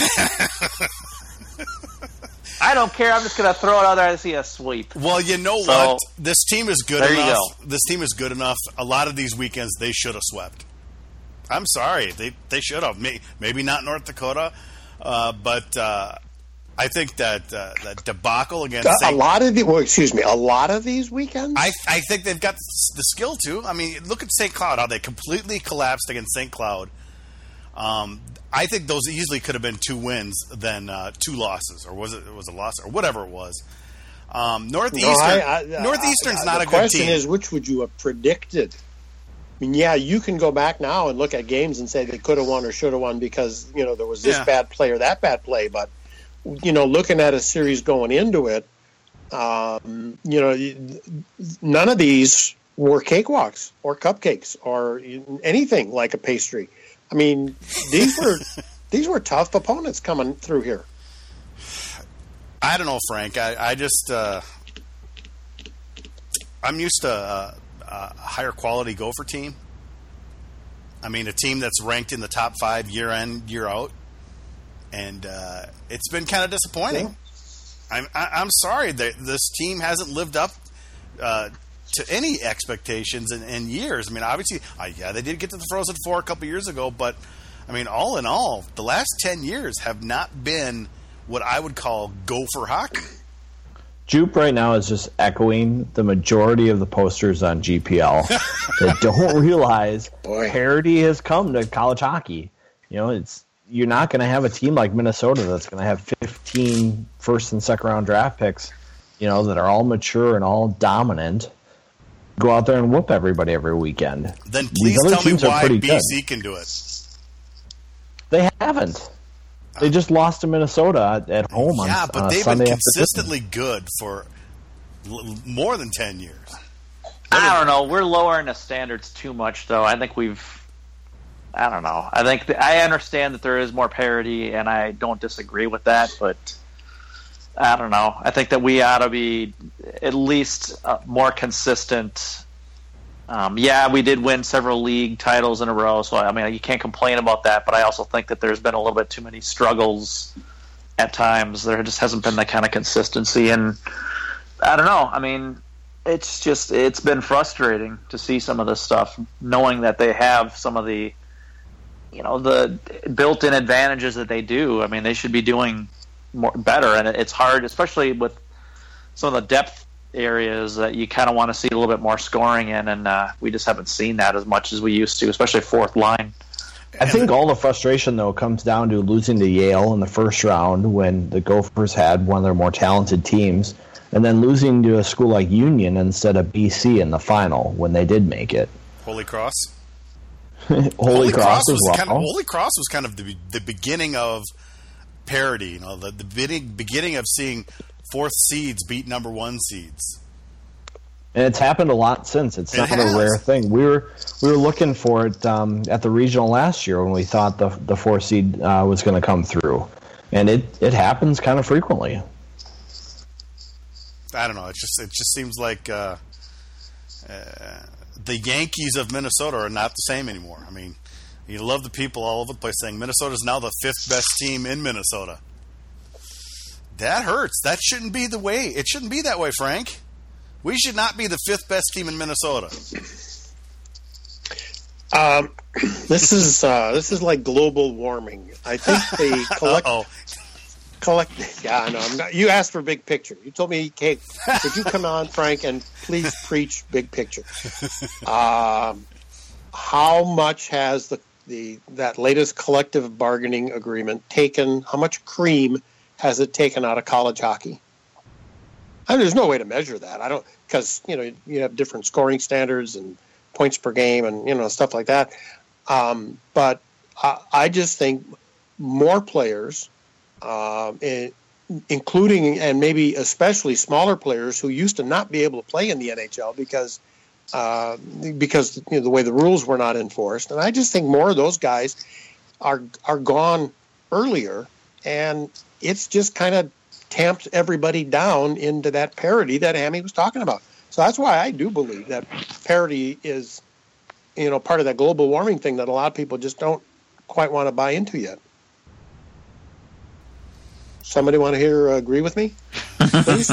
I don't care. I'm just going to throw it out there and see a sweep. Well, you know so, what? This team is good enough. This team is good enough. A lot of these weekends they should have swept. I'm sorry, they they should have. Maybe not North Dakota, uh, but uh, I think that uh, that debacle against a, St. lot of the well, excuse me, a lot of these weekends. I I think they've got the skill to. I mean, look at St. Cloud how they completely collapsed against St. Cloud. Um, I think those easily could have been two wins than uh, two losses, or was it, it was a loss, or whatever it was. Um, Northeastern, no, I, I, Northeastern's I, not a good team. The question is, which would you have predicted? I mean, yeah, you can go back now and look at games and say they could have won or should have won because you know there was this yeah. bad play or that bad play. But you know, looking at a series going into it, um, you know, none of these were cakewalks or cupcakes or anything like a pastry. I mean, these were these were tough opponents coming through here. I don't know, Frank. I, I just uh, I'm used to a, a higher quality Gopher team. I mean, a team that's ranked in the top five year in year out, and uh, it's been kind of disappointing. Yeah. I'm I, I'm sorry that this team hasn't lived up uh, to any expectations in, in years. I mean, obviously, uh, yeah, they did get to the Frozen Four a couple years ago, but I mean, all in all, the last ten years have not been what I would call Gopher hockey. Jupe right now is just echoing the majority of the posters on GPL that don't realize Boy. parity has come to college hockey. You know, it's you're not going to have a team like Minnesota that's going to have 15 first and second round draft picks, you know, that are all mature and all dominant. Go out there and whoop everybody every weekend. Then please tell me why BC good. can do it. They haven't. They just lost to Minnesota at- at home on, yeah, but on a they've Sunday been afternoon. consistently good for l- more than ten years. I don't know. We're lowering the standards too much, though. I think we've. I don't know. I think th- I understand that there is more parity, and I don't disagree with that. But I don't know. I think that we ought to be at least uh, more consistent. Um, yeah, we did win several league titles in a row, so I mean you can't complain about that. But I also think that there's been a little bit too many struggles at times. There just hasn't been that kind of consistency, and I don't know. I mean, it's just it's been frustrating to see some of this stuff, knowing that they have some of the, you know, the built-in advantages that they do. I mean, they should be doing more better, and it's hard, especially with some of the depth areas that you kind of want to see a little bit more scoring in, and uh, we just haven't seen that as much as we used to, especially fourth line. I think all the frustration though comes down to losing to Yale in the first round when the Gophers had one of their more talented teams, and then losing to a school like Union instead of BC in the final when they did make it. Holy Cross. Holy, Cross, as was well. kind of Holy Cross was kind of the, the beginning of parity. You know, the, the beginning, beginning of seeing fourth seeds beat number one seeds. and it's happened a lot since. It's It not has. a rare thing. We were we were looking for it um, at the regional last year when we thought the the four seed uh, was going to come through, and it it happens kind of frequently. I don't know. It just it just seems like uh, uh, the Yankees of Minnesota are not the same anymore. I mean, you love the people all over the place saying Minnesota is now the fifth best team in Minnesota. That hurts. That shouldn't be the way. It shouldn't be that way, Frank. We should not be the fifth best team in Minnesota. Um, this is uh, this is like global warming. I think the collect, oh, collect. Yeah, I know. I'm not, you asked for big picture. You told me, Kate, could you come on, Frank, and please preach big picture? Um, how much has the the that latest collective bargaining agreement taken? How much cream has it taken out of college hockey? I mean, there's no way to measure that. I don't because you know you have different scoring standards and points per game and you know stuff like that. Um, but I, I just think more players, eh, including and maybe especially smaller players who used to not be able to play in the NHL because uh, because you know, the way the rules were not enforced, and I just think more of those guys are are gone earlier, and it's just kind of tamped everybody down into that parity that Hammy was talking about. So that's why I do believe that parity is, you know, part of that global warming thing that a lot of people just don't quite want to buy into yet. Somebody want to hear uh, agree with me? Please?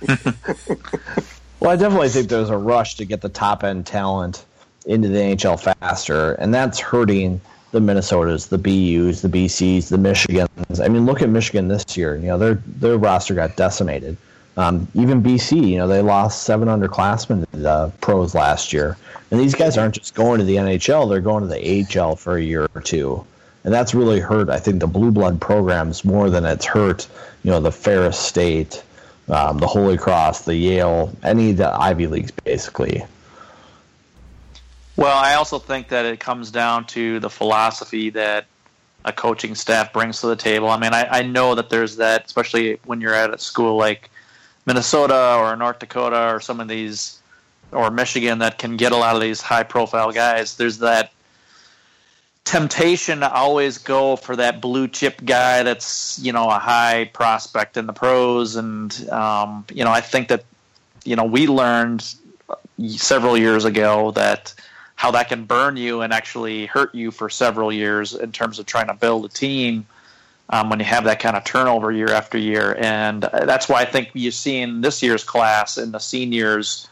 Well, I definitely think there's a rush to get the top end talent into the NHL faster, and that's hurting the Minnesotas, the BUs, the BCs, the Michigans. I mean, look at Michigan this year. You know, their their roster got decimated. Um, even BC, you know, they lost seven underclassmen to the pros last year, and these guys aren't just going to the NHL; they're going to the AHL for a year or two, and that's really hurt. I think the blue blood programs more than it's hurt. You know, the Ferris State um, the Holy Cross, the Yale, any of the Ivy Leagues, basically. Well, I also think that it comes down to the philosophy that a coaching staff brings to the table. I mean, I, I know that there's that, especially when you're at a school like Minnesota or North Dakota or some of these, or Michigan that can get a lot of these high profile guys. There's that temptation to always go for that blue chip guy that's you know a high prospect in the pros, and um, you know I think that you know we learned several years ago that how that can burn you and actually hurt you for several years in terms of trying to build a team um, when you have that kind of turnover year after year. And that's why I think you've seen this year's class and the seniors.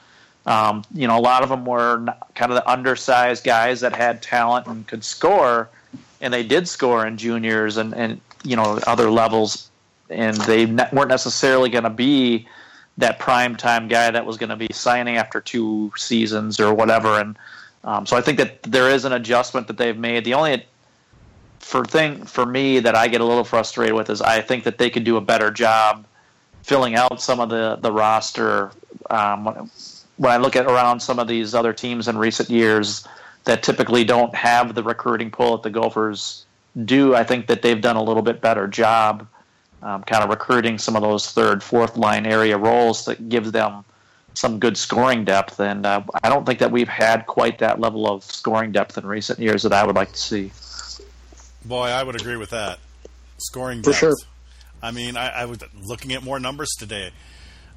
Um, you know, a lot of them were kind of the undersized guys that had talent and could score, and they did score in juniors and, and you know other levels, and they ne- weren't necessarily going to be that prime time guy that was going to be signing after two seasons or whatever. And um, so I think that there is an adjustment that they've made. The only for thing for me that I get a little frustrated with is I think that they could do a better job filling out some of the the roster. Um, when I look at around some of these other teams in recent years that typically don't have the recruiting pull that the Gophers do, I think that they've done a little bit better job, um, kind of recruiting some of those third, fourth line area roles that gives them some good scoring depth. And uh, I don't think that we've had quite that level of scoring depth in recent years that I would like to see. Boy, I would agree with that. Scoring depth. For depth. sure. I mean, I, I was looking at more numbers today.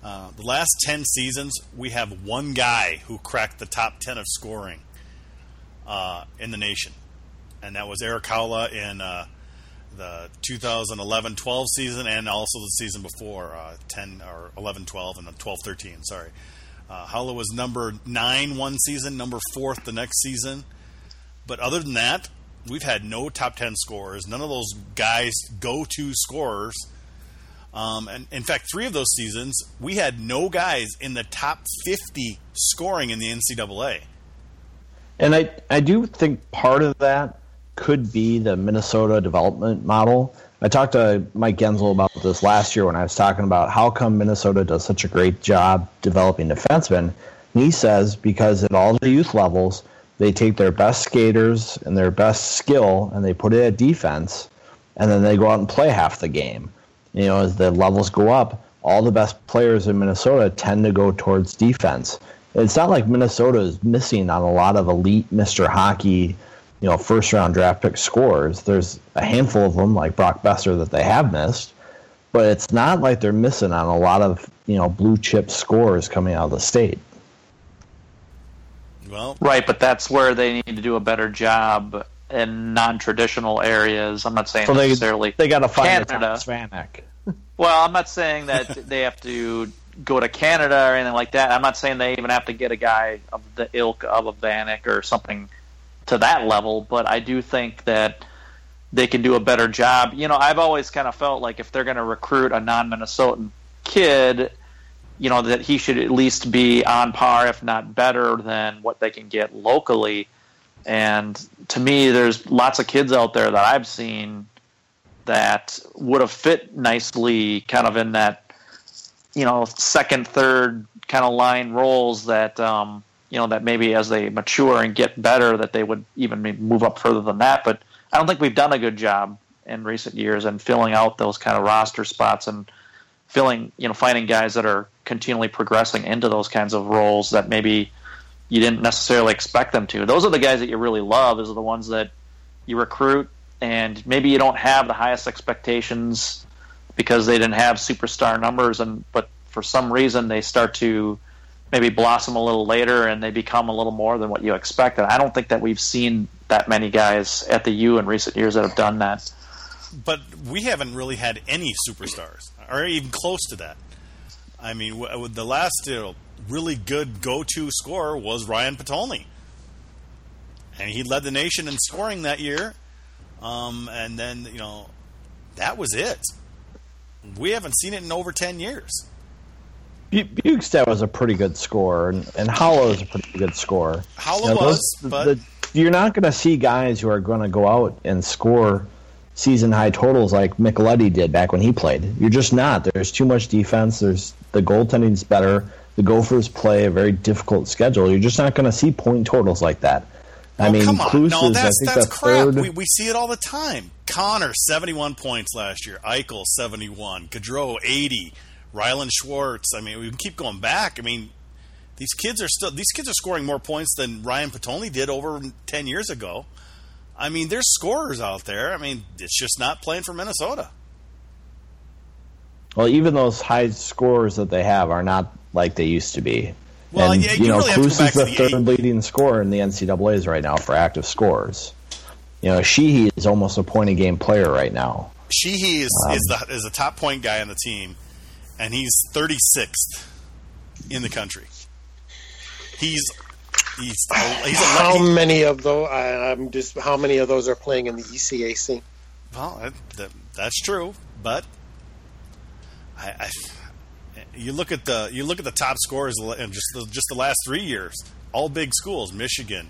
Uh, the last 10 seasons, we have one guy who cracked the top 10 of scoring uh, in the nation. And that was Erik Haula in uh, the 2011 12 season and also the season before, uh, 10 or 11 12 and the 12 13, sorry. Uh, Haula was number nine one season, number fourth the next season. But other than that, we've had no top 10 scorers. None of those guys go to scorers. Um, and in fact, three of those seasons, we had no guys in the top 50 scoring in the NCAA. And I, I do think part of that could be the Minnesota development model. I talked to Mike Guentzel about this last year when I was talking about how come Minnesota does such a great job developing defensemen. And he says because at all the youth levels, they take their best skaters and their best skill and they put it at defense, and then they go out and play half the game. You know, as the levels go up, all the best players in Minnesota tend to go towards defense. It's not like Minnesota is missing on a lot of elite Mr. Hockey, you know, first round draft pick scores. There's a handful of them like Brock Boeser that they have missed, but it's not like they're missing on a lot of, you know, blue chip scores coming out of the state. Well, Right, but that's where they need to do a better job in non-traditional areas. I'm not saying So they necessarily they got to find Canada. Thomas Well, I'm not saying that they have to go to Canada or anything like that. I'm not saying they even have to get a guy of the ilk of a Vanek or something to that level, but I do think that they can do a better job. You know, I've always kind of felt like if they're going to recruit a non-Minnesotan kid, you know, that he should at least be on par, if not better, than what they can get locally. And to me, there's lots of kids out there that I've seen that would have fit nicely kind of in that, you know, second, third kind of line roles that, um, you know, that maybe as they mature and get better, that they would even move up further than that. But I don't think we've done a good job in recent years in filling out those kind of roster spots and filling, you know, finding guys that are continually progressing into those kinds of roles that maybe you didn't necessarily expect them to. Those are the guys that you really love. Those are the ones that you recruit, and maybe you don't have the highest expectations because they didn't have superstar numbers, and but for some reason they start to maybe blossom a little later and they become a little more than what you expected. I don't think that we've seen that many guys at the U in recent years that have done that. but we haven't really had any superstars, or even close to that. I mean, the last you know, really good go-to scorer was Ryan Potulny, and he led the nation in scoring that year. Um, and then you know, that was it. We haven't seen it in over ten years. Bu- Bjugstad was a pretty good scorer, and, and Haula is a pretty good scorer. Haula You know, was, those- but the- you're not going to see guys who are going to go out and score season high totals like Micheletti did back when he played. You're just not. There's too much defense. There's the goaltending's better. The Gophers play a very difficult schedule. You're just not going to see point totals like that. I Oh, mean, come on. Kloos no, is I that's think that's crap. third. We, we see it all the time. Connor seventy one points last year. Eichel seventy one. Gaudreau eighty. Rylan Schwartz. I mean, we can keep going back. I mean, these kids are still these kids are scoring more points than Ryan Potulny did over ten years ago. I mean, there's scorers out there. I mean, it's just not playing for Minnesota. Well, even those high scores that they have are not like they used to be. Well, and, yeah, you, you know, really Cruz is the the third leading scorer in the NCAA's right now for active scores. You know, Sheehy is almost a point a game player right now. Sheehy is, Um, is the is the top point guy on the team, and he's 36th in the country. He's he's he's How a many of those? I'm just. How many of those are playing in the ECAC? well. That, that, that's true, but I, I you look at the you look at the top scorers in just the, just the last three years. All big schools: Michigan,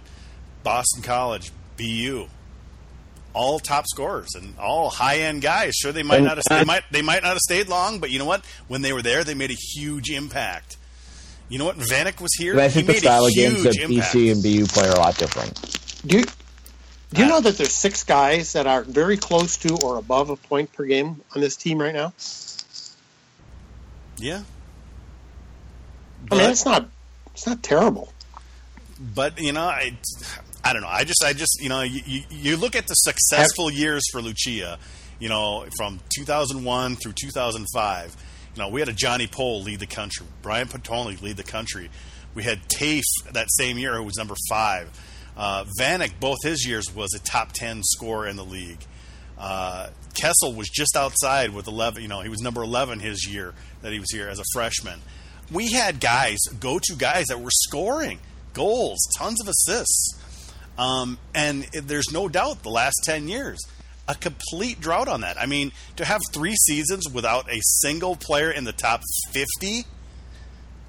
Boston College, BU. All top scorers and all high end guys. Sure, they might And- not have, they might they might not have stayed long, but you know what? When they were there, they made a huge impact. You know what? Vanek was here. And I he think the style a of games that impact. BC and BU play are a lot different. Do you, do you Uh, know that there's six guys that are very close to or above a point per game on this team right now? Yeah. I mean, But- it's not. It's not terrible. but you know, I, I don't know. I just, I just, you know, you, you, you look at the successful years for Lucia, you know, from 2001 through 2005. You know, we had a Johnny Pohl lead the country, Brian Potulny lead the country. We had Taffe that same year, who was number five. Uh, Vanek, both his years, was a top 10 scorer in the league. Uh, Kessel was just outside with 11. You know, he was number 11 his year that he was here as a freshman. We had guys, go-to guys that were scoring goals, tons of assists, um, and there's no doubt the last 10 years, a complete drought on that. I mean, to have three seasons without a single player in the top 50,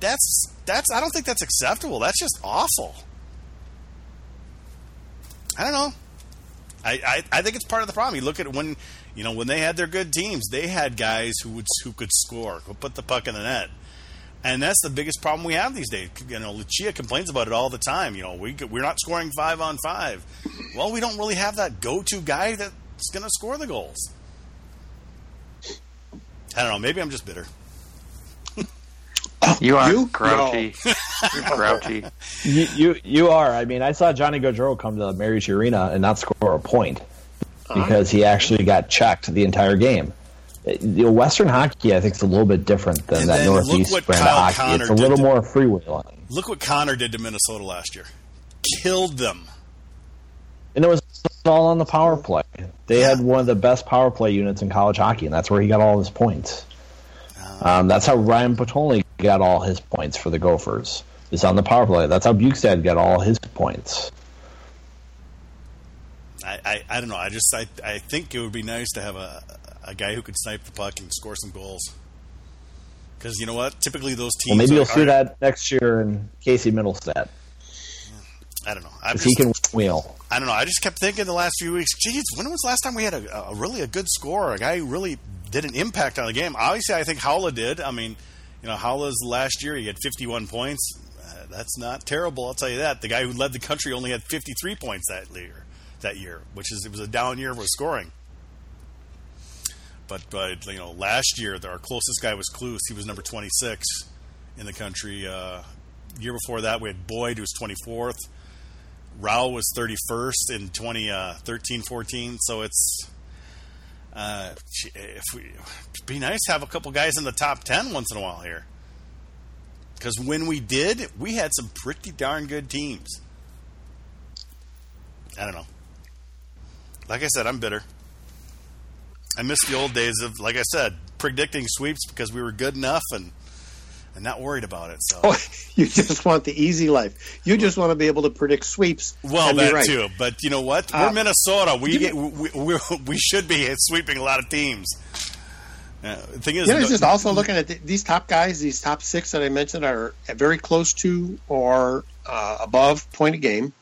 that's that's. I don't think that's acceptable. That's just awful. I don't know. I, I, I think it's part of the problem. You look at when you know when they had their good teams, they had guys who would who could score, who put the puck in the net, and that's the biggest problem we have these days. You know, Lucia complains about it all the time. You know, we we're not scoring five on five. Well, we don't really have that go-to guy that's going to score the goals. I don't know. Maybe I'm just bitter. You are You? grouchy. You're grouchy. You, you you are. I mean, I saw Johnny Gaudreau come to the Mariucci Arena and not score a point uh-huh. because he actually got checked the entire game. You know, Western hockey, I think, is a little bit different than And that Northeast brand Kyle of hockey. Connor it's a little more freewheeling, Look what Connor did to Minnesota last year. Killed them. and it was all on the power play. They had one of the best power play units in college hockey, and that's where he got all his points. Um, that's how Ryan Potulny got all his points for the Gophers. Is on the power play. That's how Bjugstad got all his points. I, I, I don't know. I just I, I think it would be nice to have a a guy who could snipe the puck and score some goals. Because you know what? Typically those teams. Well, maybe are- you'll see are- that next year in Casey Mittelstadt. I don't know. I'm If he just, can wheel. I don't know. I just kept thinking the last few weeks. Geez, when was the last time we had a, a really a good scorer, a guy who really did an impact on the game? Obviously, I think Haula did. I mean, you know, Haula's last year he had 51 points. Uh, that's not terrible. I'll tell you that. The guy who led the country only had 53 points that year. That year, which is it was a down year for scoring. But but you know, last year our closest guy was Kloos. He was number 26 in the country. Uh, year before that, we had Boyd, who was 24th. Rau was 31st in 2013 14. So it's. Uh, if we, be nice to have a couple guys in the top 10 once in a while here. Because when we did, we had some pretty darn good teams. I don't know. Like I said, I'm bitter. I miss the old days of, like I said, predicting sweeps because we were good enough and and not worried about it. So, Oh, you just want the easy life. You just want to be able to predict sweeps. well, that right. too. But you know what? We're Uh, Minnesota. We get, we, we we should be sweeping a lot of teams. Uh, the thing is, You know, it's just also looking at th- these top guys. These top six that I mentioned are very close to or uh, above point a game.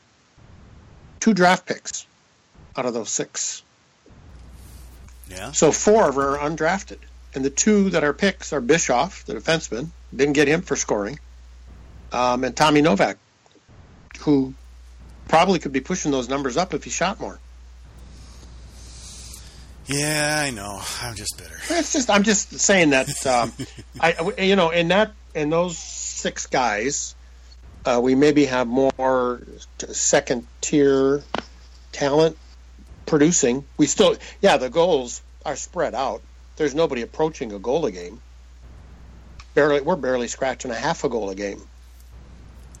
Two draft picks out of those six. Yeah, So four of them are undrafted, and the two that are picks are Bischoff, the defenseman, didn't get him for scoring, um, and Tommy Novak, who probably could be pushing those numbers up if he shot more. yeah, I know. I'm just bitter. It's just I'm just saying that um, I you know in that in those six guys, uh, we maybe have more second tier talent producing. We still, yeah, the goals are spread out. There's nobody approaching a goal a game. Barely, we're barely scratching a half a goal a game.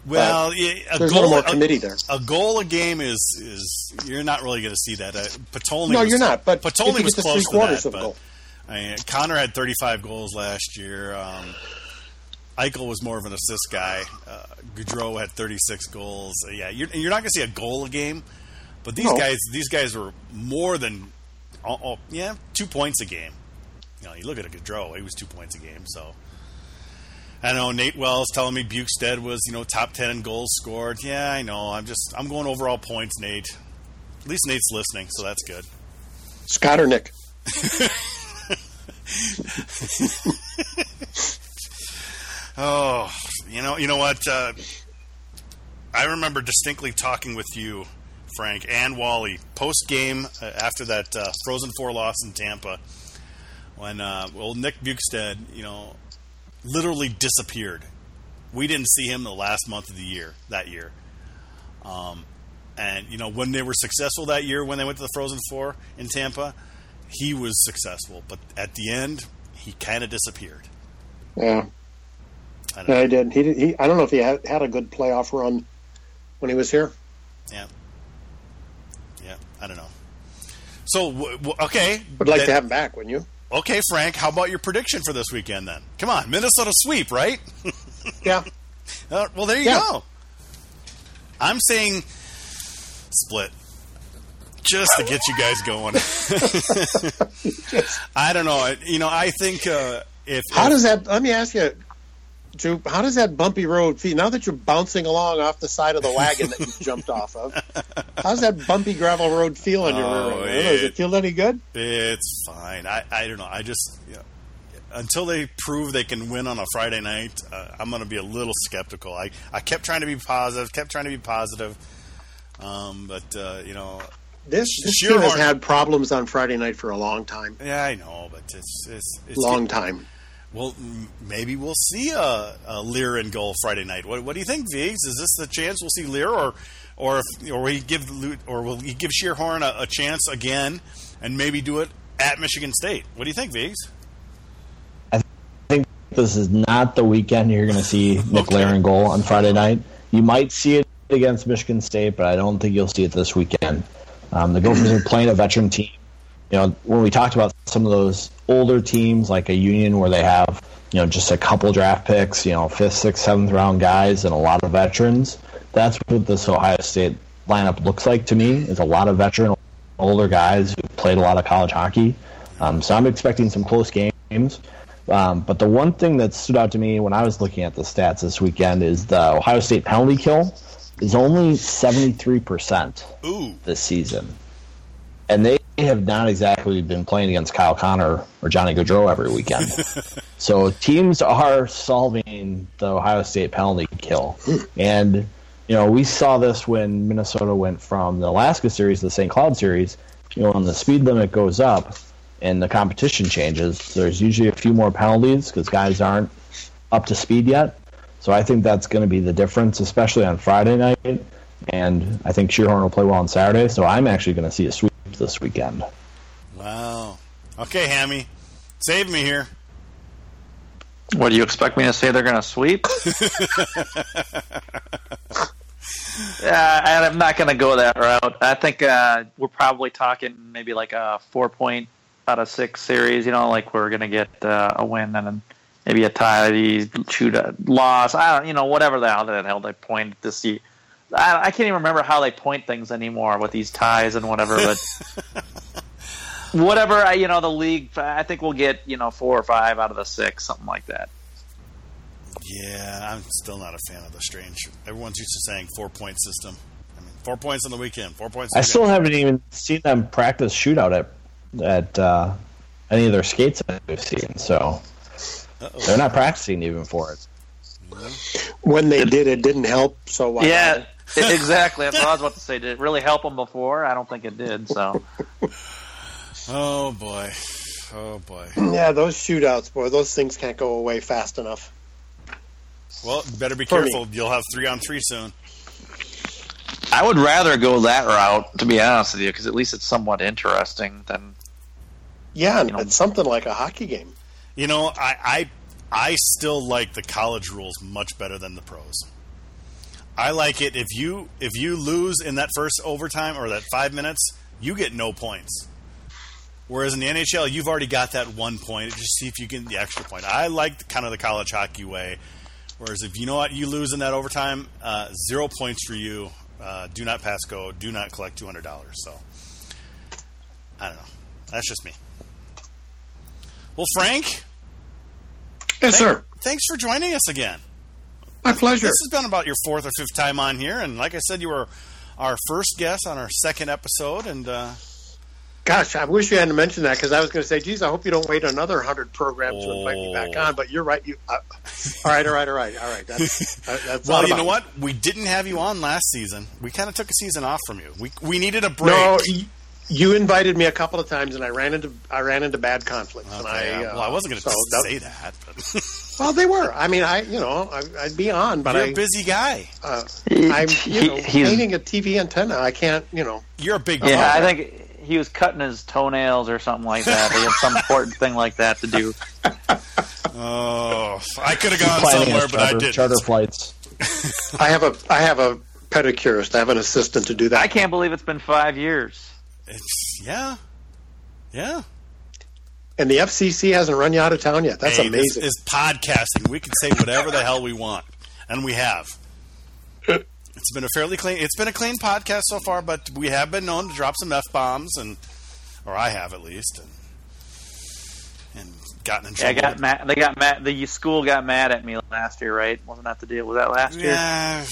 Well, yeah, a There's a goal, little more a- committee there. A goal a game is is you're not really going to see that. Uh, Potulny No, was, you're not, but Potulny was close to that. a But goal. I mean, Connor had 35 goals last year. Um, Eichel was more of an assist guy. Uh, Gaudreau had 36 goals. Uh, yeah, you're, you're not going to see a goal a game, but these No. guys these guys were more than oh, oh, yeah two points a game. You know, you look at a Gaudreau; he was two points a game. So. I know Nate Wells telling me Bjugstad was, you know, top ten in goals scored. Yeah, I know. I'm just I'm going overall points, Nate. At least Nate's listening, so that's good. Scott or Nick? Oh, you know, you know what? Uh, I remember distinctly talking with you, Frank and Wally, post game uh, after that uh, Frozen Four loss in Tampa, when uh, well Nick Bjugstad, you know, literally disappeared. We didn't see him the last month of the year that year. Um, and you know when they were successful that year when they went to the Frozen Four in Tampa, he was successful, but at the end he kind of disappeared. Yeah, I don't yeah, he did. He, did- he I don't know if he had, had a good playoff run when he was here. Yeah. Yeah, I don't know. So, w- w- okay. Would like then- to have him back, wouldn't you? Okay, Frank, how about your prediction for this weekend then? Come on, Minnesota sweep, right? Yeah. Uh, well, there you Yeah. go. I'm saying split. Just to get you guys going. I don't know. You know, I think uh, if How if- does that? Let me ask you, Drew. How does that bumpy road feel now that you're bouncing along off the side of the wagon that you jumped off of? How's that bumpy gravel road feel on your Oh, rear end? I don't know, Does it- it feel any good? It's fine. I, I don't know. I just you know, until they prove they can win on a Friday night, uh, I'm going to be a little skeptical. I, I kept trying to be positive, kept trying to be positive, um, but uh, you know, This, this team has had problems on Friday night for a long time. yeah, I know, but it's it's, it's Long time. Well, maybe we'll see a, a Lehr in goal Friday night. What, what do you think, Viggs? Is this the chance we'll see Lehr, or or if, or will he give or will he give Schierhorn a, a chance again, and maybe do it at Michigan State? What do you think, Viggs? I think this is not the weekend you're going to see Nick Okay. In goal on Friday night. You might see it against Michigan State, but I don't think you'll see it this weekend. Um, the Gophers are playing a veteran team. You know, when we talked about some of those older teams like a Union where they have, you know, just a couple draft picks, you know, fifth, sixth, seventh round guys and a lot of veterans, that's what this Ohio State lineup looks like to me. Is a lot of veteran older guys who played a lot of college hockey. Um, so I'm expecting some close games. Um, but the one thing that stood out to me when I was looking at the stats this weekend is the Ohio State penalty kill is only 73% Ooh, this season. And they have not exactly been playing against Kyle Connor or Johnny Gaudreau every weekend. so teams are solving the Ohio State penalty kill. And, you know, we saw this when Minnesota went from the Alaska series to the St. Cloud series. You know, when the speed limit goes up and the competition changes, there's usually a few more penalties because guys aren't up to speed yet. So I think that's going to be the difference, especially on Friday night. And I think Schierhorn will play well on Saturday. So I'm actually going to see a sweep this weekend. wow. Okay, Hammy, save me here. What do you expect me to say? They're going to sweep? Yeah, I'm not going to go that route. I think uh, we're probably talking maybe like a four point out of six series. You know, like we're going to get uh, a win and then maybe a tie, shoot a loss. I don't, you know, whatever the hell the hell they point this year. I, I can't even remember how they point things anymore with these ties and whatever. But whatever, I- you know, the league. I think we'll get you know four or five out of the six, something like that. Yeah, I'm still not a fan of the strange. Everyone's used to saying four point system. I mean, four points on the weekend, four points. I still haven't even seen them practice shootout at at uh, any of their skates that I've seen. So Uh-oh. they're not practicing even for it. When they did, it didn't help. So why Yeah, bother? exactly. That's what I was about to say. Did it really help them before? I don't think it did. So Oh boy, oh boy. yeah, those shootouts, boy, those things can't go away fast enough. Well, better be For me. careful. You'll have three on three soon. I would rather go that route, to be honest with you, because at least it's somewhat interesting than. Yeah, You know. it's something like a hockey game. You know, I, I I still like the college rules much better than the pros. I like it if you if you lose in that first overtime or that five minutes, you get no points. Whereas in the NHL, you've already got that one point. Just see if you get the extra point. I like kind of the college hockey way. Whereas if you know what you lose in that overtime, uh, zero points for you. Uh, do not pass go. Do not collect two hundred dollars. So I don't know. That's just me. Well, Frank, Yes, sir. thanks for joining us again. My pleasure. This has been about your fourth or fifth time on here, and like I said, you were our first guest on our second episode, and uh, Gosh, I wish you hadn't mentioned that because I was going to say, geez, I hope you don't wait another hundred programs to invite me back Oh. on. But you're right. You uh, all right? All right. All right. All right. That's, uh, that's well, you know it. what? We didn't have you on last season. We kind of took a season off from you. We we needed a break. No, y- you invited me a couple of times, and I ran into I ran into bad conflicts. and I, Okay, uh, well, I wasn't going to so say that. But Well, they were. I mean, I you know I, I'd be on, but you're I a busy guy. uh, I'm you know he- he's- painting a TV antenna. I can't you know. You're a big Yeah, guy. I think he was cutting his toenails or something like that. He had some important thing like that to do. Oh, I could have gone somewhere, his but I didn't. charter flights. I have a I have a pedicurist. I have an assistant to do that. I can't believe it's been five years. It's yeah, yeah. And the FCC hasn't run you out of town yet. That's hey, amazing. This is podcasting. We can say whatever the hell we want, and we have. It's been a fairly clean. It's been a clean podcast so far, but we have been known to drop some f bombs, and or I have at least, and and gotten in Yeah, I trouble. got mad. They got mad. The school got mad at me last year, right? Wasn't that the deal? Was that last year? Yeah,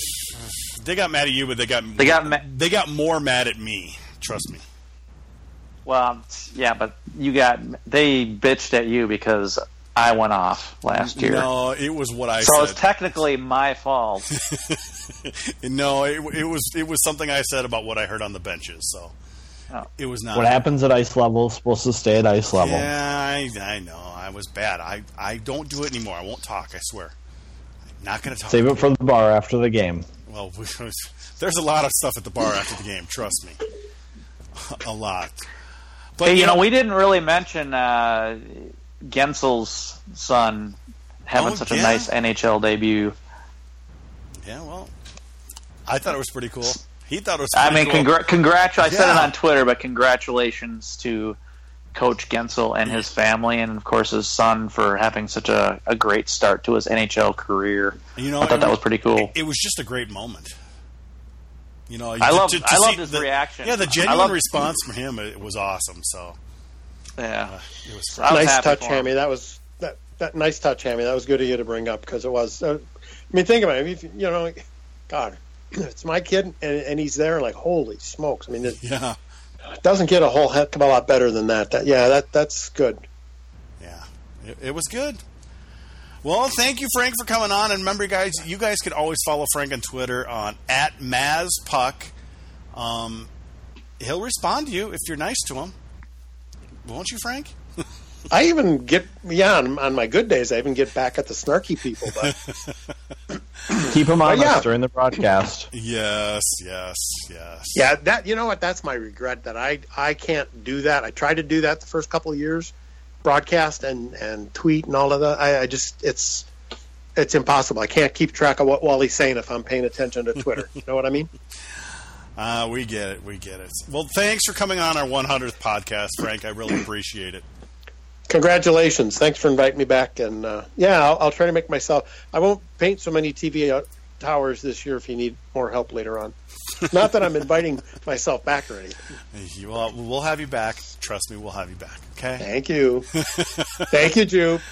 they got mad at you, but they got They got ma- they got more mad at me. Trust me. Well, yeah, but you got they bitched at you because I went off last year. No, it was what I said. so it's said. technically my fault. no, it, it was it was something I said about what I heard on the benches. So Oh. it was not. What happens at ice level is supposed to stay at ice level. Yeah, I, I know. I was bad. I, I don't do it anymore. I won't talk. I swear. I'm not going to talk. Save it for the bar after the game. Well, there's a lot of stuff at the bar after the game. Trust me, a lot. But hey, you know, we didn't really mention uh, Guentzel's son having Oh, such yeah. a nice NHL debut. yeah. Well, I thought it was pretty cool. He thought it was. I pretty mean, cool. congr- congrats! I said it on Twitter, but congratulations to Coach Guentzel and his family, and of course his son for having such a, a great start to his NHL career. You know, I thought it that was pretty cool. It was just a great moment. You know, I to- loved- to- to I loved see his the- reaction. Yeah, the I genuine loved- response from him it was awesome. So Yeah, uh, it was. I was nice touch. Hammy. That was that, that nice touch, Hammy. That was good of you to bring up because it was. Uh, I mean, think about it. If, you know, God, it's my kid, and, and he's there. Like, holy smokes! I mean, it Yeah, it doesn't get a whole heck of a lot better than that. That yeah, that that's good. yeah, it, it was good. Well, thank you, Frank, for coming on. And remember, guys, you guys can always follow Frank on Twitter on at MazPuck. Um, he'll respond to you if you're nice to him. Won't you, Frank? I even get yeah on, on my good days. I even get back at the snarky people. But Keep them honest yeah. during the broadcast. Yes, yes, yes. yeah, that you know what? That's my regret that I I can't do that. I tried to do that the first couple of years, broadcast and and tweet and all of that. I, I just it's it's impossible. I can't keep track of what Wally's saying if I'm paying attention to Twitter. you know what I mean? Uh, we get it. We get it. Well, thanks for coming on our 100th podcast, Frank. I really appreciate it. Congratulations! Thanks for inviting me back. And uh, yeah, I'll, I'll try to make myself. I won't paint so many TV towers this year. If you need more help later on, not that I'm inviting myself back or anything. You will, we'll have you back. Trust me, we'll have you back. Okay. Thank you, thank you, Jew.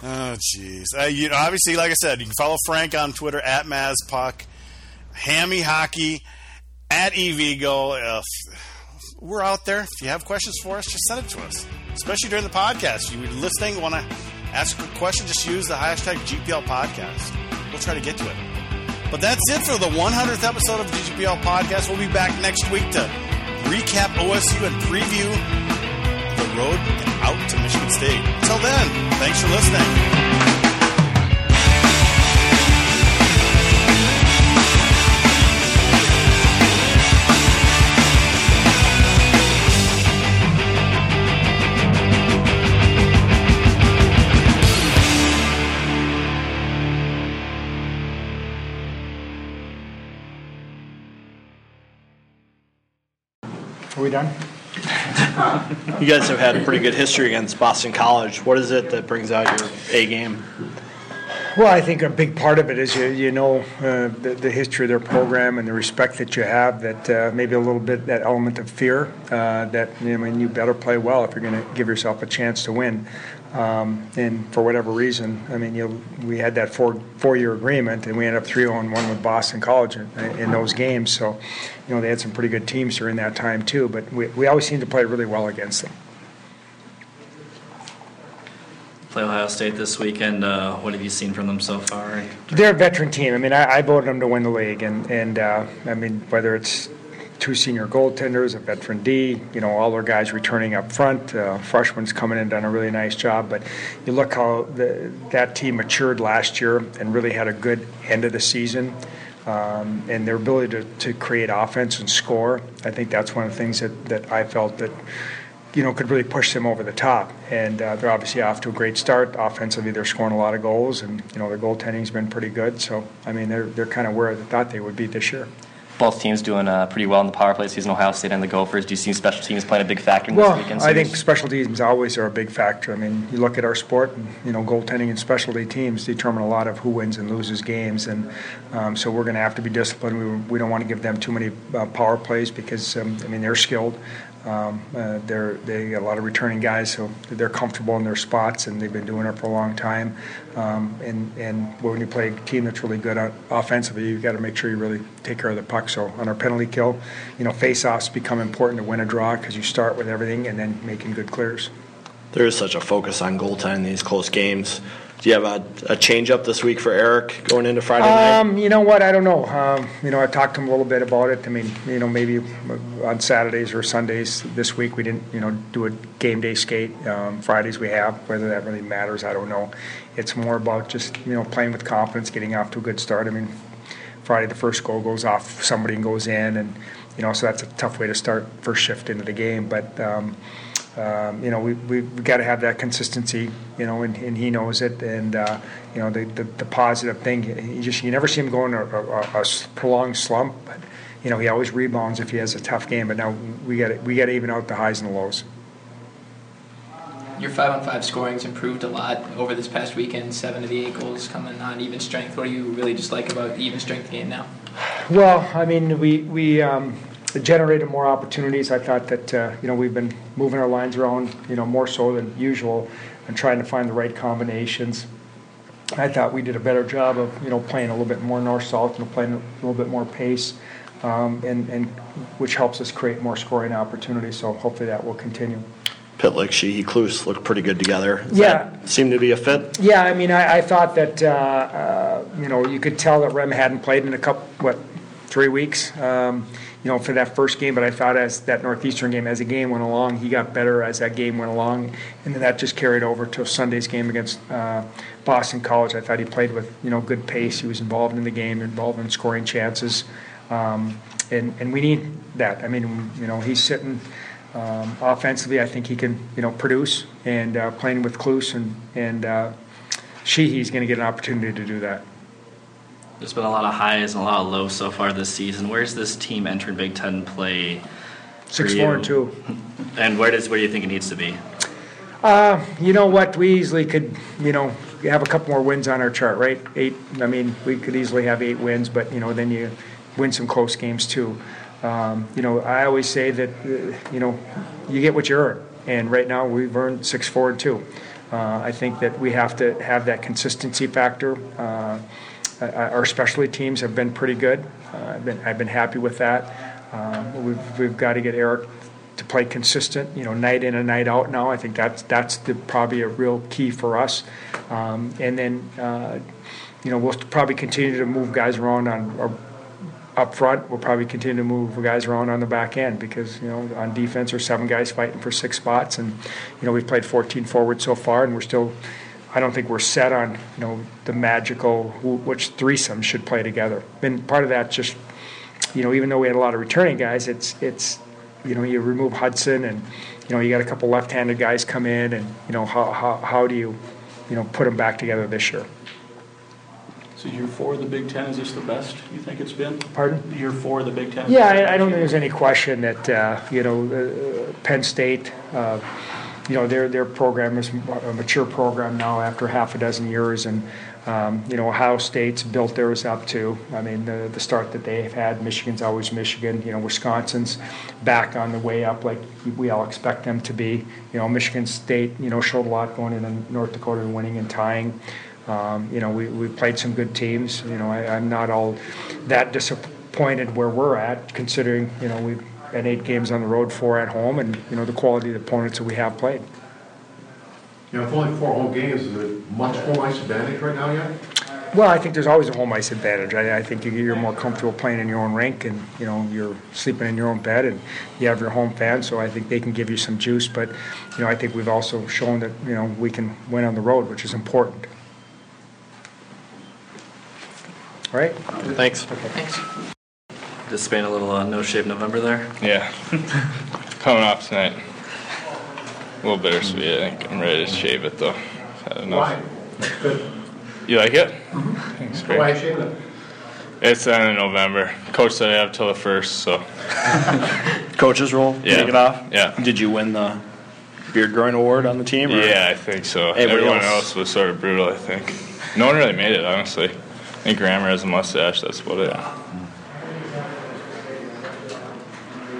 Oh, jeez. Uh, you know, obviously, like I said, you can follow Frank on Twitter at MazPuck, Hammy Hockey, at EVgo. If we're out there. If you have questions for us, just send it to us. Especially during the podcast. If you're listening, want to ask a question, just use the hashtag GPL podcast. We'll try to get to it. But that's it for the 100th episode of the GPL podcast. We'll be back next week to recap OSU and preview road out to Michigan State. Until then, thanks for listening. Are we done? You guys have had a pretty good history against Boston College. What is it that brings out your A game? Well, I think a big part of it is you, you know uh, the, the history of their program and the respect that you have. That uh, maybe a little bit that element of fear uh, that I mean you better play well if you're going to give yourself a chance to win. Um, and for whatever reason, I mean, you we had that four four year agreement, and we ended up three on one with Boston College in, in, those games. So, you know, they had some pretty good teams during that time too. But we, we always seem to play really well against them. Play Ohio State this weekend. Uh, what have you seen from them so far? They're a veteran team. I mean, I, I voted them to win the league, and and uh, I mean, whether it's two senior goaltenders, a veteran D, you know, all their guys returning up front. Uh, freshman's coming in, done a really nice job. But you look how the, that team matured last year and really had a good end of the season. Um, and their ability to, to create offense and score, I think that's one of the things that, that I felt that, you know, could really push them over the top. And uh, they're obviously off to a great start. Offensively, they're scoring a lot of goals, and, you know, their goaltending's been pretty good. So, I mean, they're, they're kind of where I thought they would be this year both teams doing uh, pretty well in the power play season, Ohio State and the Gophers. Do you see special teams playing a big factor in well, this weekend? I think special teams always are a big factor. I mean, you look at our sport, and, you know, goaltending and specialty teams determine a lot of who wins and loses games, and um, so we're going to have to be disciplined. We, we don't want to give them too many uh, power plays because, um, I mean, they're skilled. Um, uh, they're they got a lot of returning guys, so they're comfortable in their spots, and they've been doing it for a long time. Um, and and when you play a team that's really good offensively, you've got to make sure you really take care of the puck. So on our penalty kill, you know, face-offs become important to win a draw because you start with everything and then making good clears. There is such a focus on goaltending these close games. Do you have a, a change up this week for Eric going into Friday night? Um, you know what? I don't know. Um, you know, I talked to him a little bit about it. I mean, you know, maybe on Saturdays or Sundays this week we didn't, you know, do a game day skate. Um, Fridays we have. Whether that really matters, I don't know. It's more about just you know playing with confidence, getting off to a good start. I mean, Friday the first goal goes off, somebody goes in, and you know, so that's a tough way to start first shift into the game. But um, um, you know, we we got to have that consistency, you know, and, and he knows it. And uh, you know, the, the, the positive thing, you just you never see him going a, a, a, prolonged slump, but you know, he always rebounds if he has a tough game. But now we got we got to even out the highs and the lows. Your five on five scoring's improved a lot over this past weekend. Seven of the eight goals coming on even strength. What do you really just like about the even strength game now? Well, I mean, we we um, generated more opportunities. I thought that uh, you know we've been moving our lines around you know more so than usual and trying to find the right combinations. I thought we did a better job of you know playing a little bit more north south and playing a little bit more pace, um, and and which helps us create more scoring opportunities. So hopefully that will continue. Pitlick, Sheehy, Kloos looked pretty good together. Does yeah, seemed to be a fit. Yeah, I mean, I, I thought that uh, uh, you know you could tell that Rem hadn't played in a couple what three weeks. Um, you know, for that first game. But I thought as that Northeastern game, as the game went along, he got better as that game went along, and then that just carried over to Sunday's game against uh, Boston College. I thought he played with you know good pace. He was involved in the game, involved in scoring chances, um, and and we need that. I mean, you know, he's sitting. Um, offensively, I think he can, you know, produce and uh, playing with Kloos and and uh, Sheehy's going to get an opportunity to do that. There's been a lot of highs and a lot of lows so far this season. Where's this team entering Big Ten play? Six, four, and two. And where does where do you think it needs to be? Uh, you know what? We easily could, you know, have a couple more wins on our chart, right? Eight. I mean, we could easily have eight wins, but you know, then you win some close games too. Um, you know, I always say that, uh, you know, you get what you earn, and right now we've earned six, four, and two. Uh, I think that we have to have that consistency factor. Uh, uh, our specialty teams have been pretty good. Uh, I've been I've been happy with that. Um, we've we've got to get Eric to play consistent, you know, night in and night out. Now I think that's that's the, probably a real key for us. Um, and then uh, you know we'll probably continue to move guys around on. Or, up front, we'll probably continue to move guys around on the back end because you know on defense there's seven guys fighting for six spots, and you know we've played 14 forward so far, and we're still I don't think we're set on you know the magical which threesome should play together. And part of that just you know even though we had a lot of returning guys, it's it's you know you remove Hudson and you know you got a couple left-handed guys come in and you know how how, how do you you know put them back together this year? So year four of the Big Ten, is this the best you think it's been? Pardon? Year four of the Big Ten? Yeah, I, I don't think there's any question that, uh, you know, uh, Penn State, uh, you know, their, their program is a mature program now after half a dozen years, and, um, you know, Ohio State's built theirs up too. I mean, the, the start that they've had, Michigan's always Michigan, you know, Wisconsin's back on the way up like we all expect them to be. You know, Michigan State, you know, showed a lot going into North Dakota and winning and tying. Um, you know, we, we played some good teams. You know, I, I'm not all that disappointed where we're at, considering, you know, we've had eight games on the road, four at home, and, you know, the quality of the opponents that we have played. You know, it's only four home games, is it much home ice advantage right now yet? Well, I think there's always a home ice advantage. I, I think you- you're more comfortable playing in your own rink, and you know you're sleeping in your own bed, and you have your home fans. So I think they can give you some juice. But you know, I think we've also shown that you know we can win on the road, which is important. All right. Thanks. Okay. Thanks. Dissipate a little uh, no shave November there. Yeah. Coming off tonight. A little bittersweet, I think. I'm ready to shave it though. Had enough. Why? Good. You like it? Mm-hmm. Thanks, great. Why shaving it? It's the end of November. Coach said I have till the first, so Coach's role, Yeah. take it off? Yeah. Did you win the beard growing award on the team? Or? yeah, I think so. Everybody Everyone else- else was sort of brutal, I think. No one really made it, honestly. I think Grammer has a mustache, that's what it.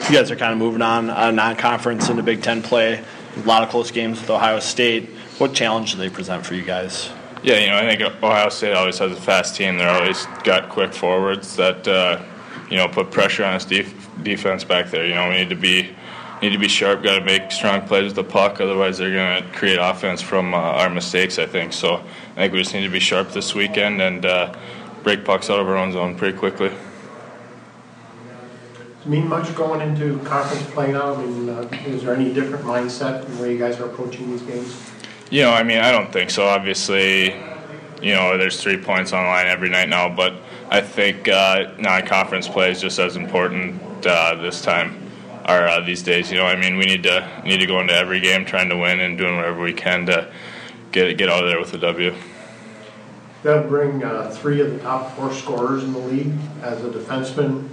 You guys are kind of moving on, uh, non-conference into Big Ten play. A lot of close games with Ohio State. What challenge do they present for you guys? Yeah, you know, I think Ohio State always has a fast team. They're always got quick forwards that uh, you know put pressure on us def- defense back there. You know, we need to be need to be sharp. Got to make strong plays with the puck. Otherwise, they're going to create offense from uh, our mistakes. I think so. I think we just need to be sharp this weekend and uh, break pucks out of our own zone pretty quickly. Does it mean much going into conference play now? I mean, uh, is there any different mindset in the way you guys are approaching these games? You know, I mean, I don't think so. Obviously, you know, there's three points on the line every night now, but I think uh, non-conference play is just as important uh, this time or uh, these days. You know, I mean, we need to need to go into every game trying to win and doing whatever we can to get get out of there with a W. They'll bring uh, three of the top four scorers in the league as a defenseman.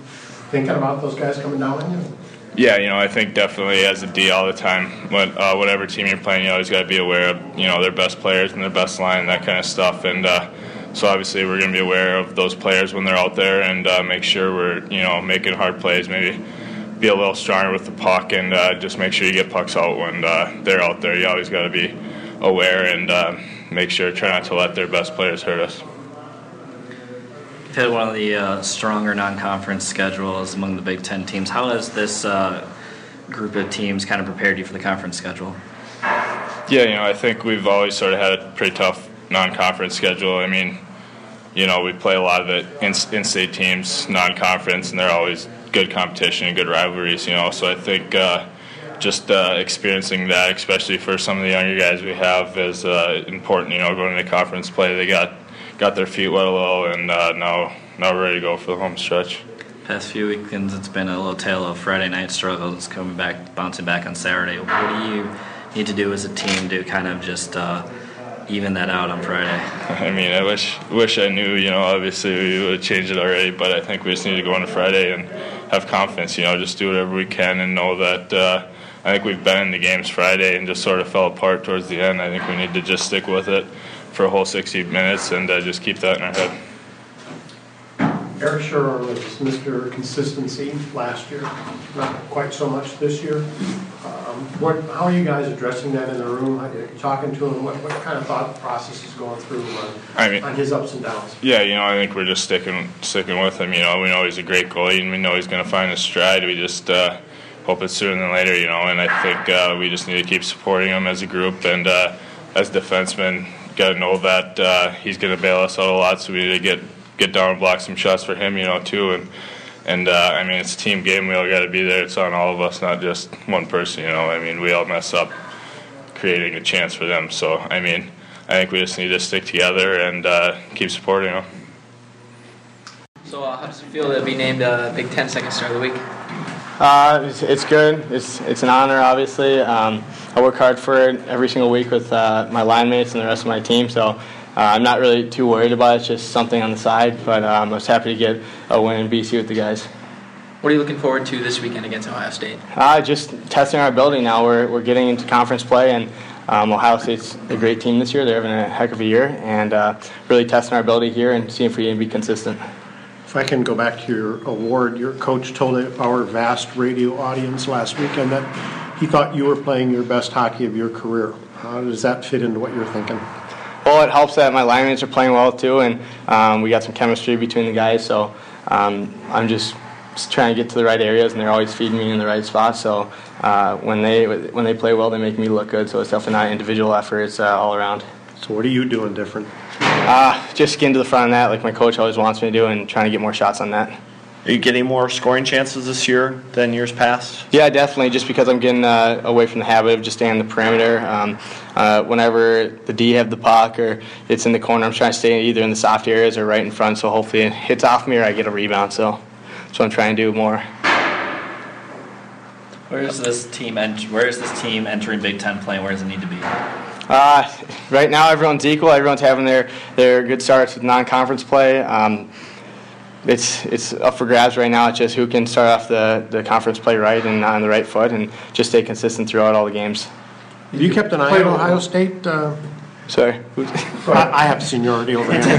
Thinking about those guys coming down on you? Yeah, you know, I think definitely as a D all the time. But uh, whatever team you're playing, you always got to be aware of you know their best players and their best line and that kind of stuff. And uh, so obviously we're going to be aware of those players when they're out there and uh, make sure we're you know making hard plays. Maybe be a little stronger with the puck and uh, just make sure you get pucks out when uh, they're out there. You always got to be aware and uh, make sure try not to let their best players hurt us. You've had one of the uh, stronger non-conference schedules among the Big Ten teams. How has this uh, group of teams kind of prepared you for the conference schedule? Yeah, you know, I think we've always sort of had a pretty tough non-conference schedule. I mean, you know, we play a lot of it in, in-state teams, non-conference, and they're always good competition and good rivalries. You know, so I think uh, just uh, experiencing that, especially for some of the younger guys we have, is uh, important. You know, going into conference play, they got got their feet wet a little, and uh, now now we're ready to go for the home stretch. Past few weekends, it's been a little tale of Friday night struggles, coming back, bouncing back on Saturday. What do you need to do as a team to kind of just uh, even that out on Friday? I mean, I wish wish I knew. You know, obviously we would have changed it already, but I think we just need to go into Friday and have confidence. You know, just do whatever we can and know that. Uh, I think we've been in the games Friday and just sort of fell apart towards the end. I think we need to just stick with it for a whole 60 minutes and uh, just keep that in our head. Eric Sherr was Mr. Consistency last year, not quite so much this year. Um, What, how are you guys addressing that in the room? How- you Talking to him, what, what kind of thought process is going through I on, mean- on his ups and downs? Yeah, you know, I think we're just sticking sticking with him. You know, we know he's a great goalie, and we know he's going to find his stride. We just uh, hope it's sooner than later. You know, and I think uh, we just need to keep supporting him as a group and uh, as defensemen. Got to know that uh, he's going to bail us out a lot, so we need to get get down and block some shots for him. You know, too, and and uh, I mean, it's a team game. We all got to be there. It's on all of us, not just one person. You know, I mean, we all mess up creating a chance for them. So, I mean, I think we just need to stick together and uh, keep supporting them. So uh, how does it feel to be named Big Ten Second Star of the Week? Uh, it's, it's good. It's, it's an honor, obviously. Um, I work hard for it every single week with uh, my line mates and the rest of my team, so I'm not really too worried about it. It's just something on the side. But um, I was happy to get a win in BC with the guys. What are you looking forward to this weekend against Ohio State? Uh, just testing our ability now. We're, we're getting into conference play, and um, Ohio State's a great team this year. They're having a heck of a year, and uh, really testing our ability here and seeing if we can be consistent. If I can go back to your award, your coach told our vast radio audience last weekend that he thought you were playing your best hockey of your career. How does that fit into what you're thinking? Well, it helps that my linemen are playing well too, and um, we got some chemistry between the guys. So um, I'm just, just trying to get to the right areas, and they're always feeding me in the right spots. So uh, when they when they play well, they make me look good. So it's definitely not individual effort; it's uh, all around. So what are you doing different? Uh, just getting to the front of that, like my coach always wants me to do, and trying to get more shots on that. Are you getting more scoring chances this year than years past? Yeah, definitely. Just because I'm getting uh, away from the habit of just staying on the perimeter. Um, uh, whenever the D have the puck or it's in the corner, I'm trying to stay either in the soft areas or right in front. So hopefully it hits off me or I get a rebound. So that's what I'm trying to do more. Where is this team? En- where is this team entering Big Ten play? Where does it need to be? Uh, right now, everyone's equal. Everyone's having their, their good starts with non-conference play. Um, it's it's up for grabs right now. It's just who can start off the, the conference play right and on the right foot and just stay consistent throughout all the games. Have you kept an eye on Ohio State? Uh, Sorry. I, I have seniority over here.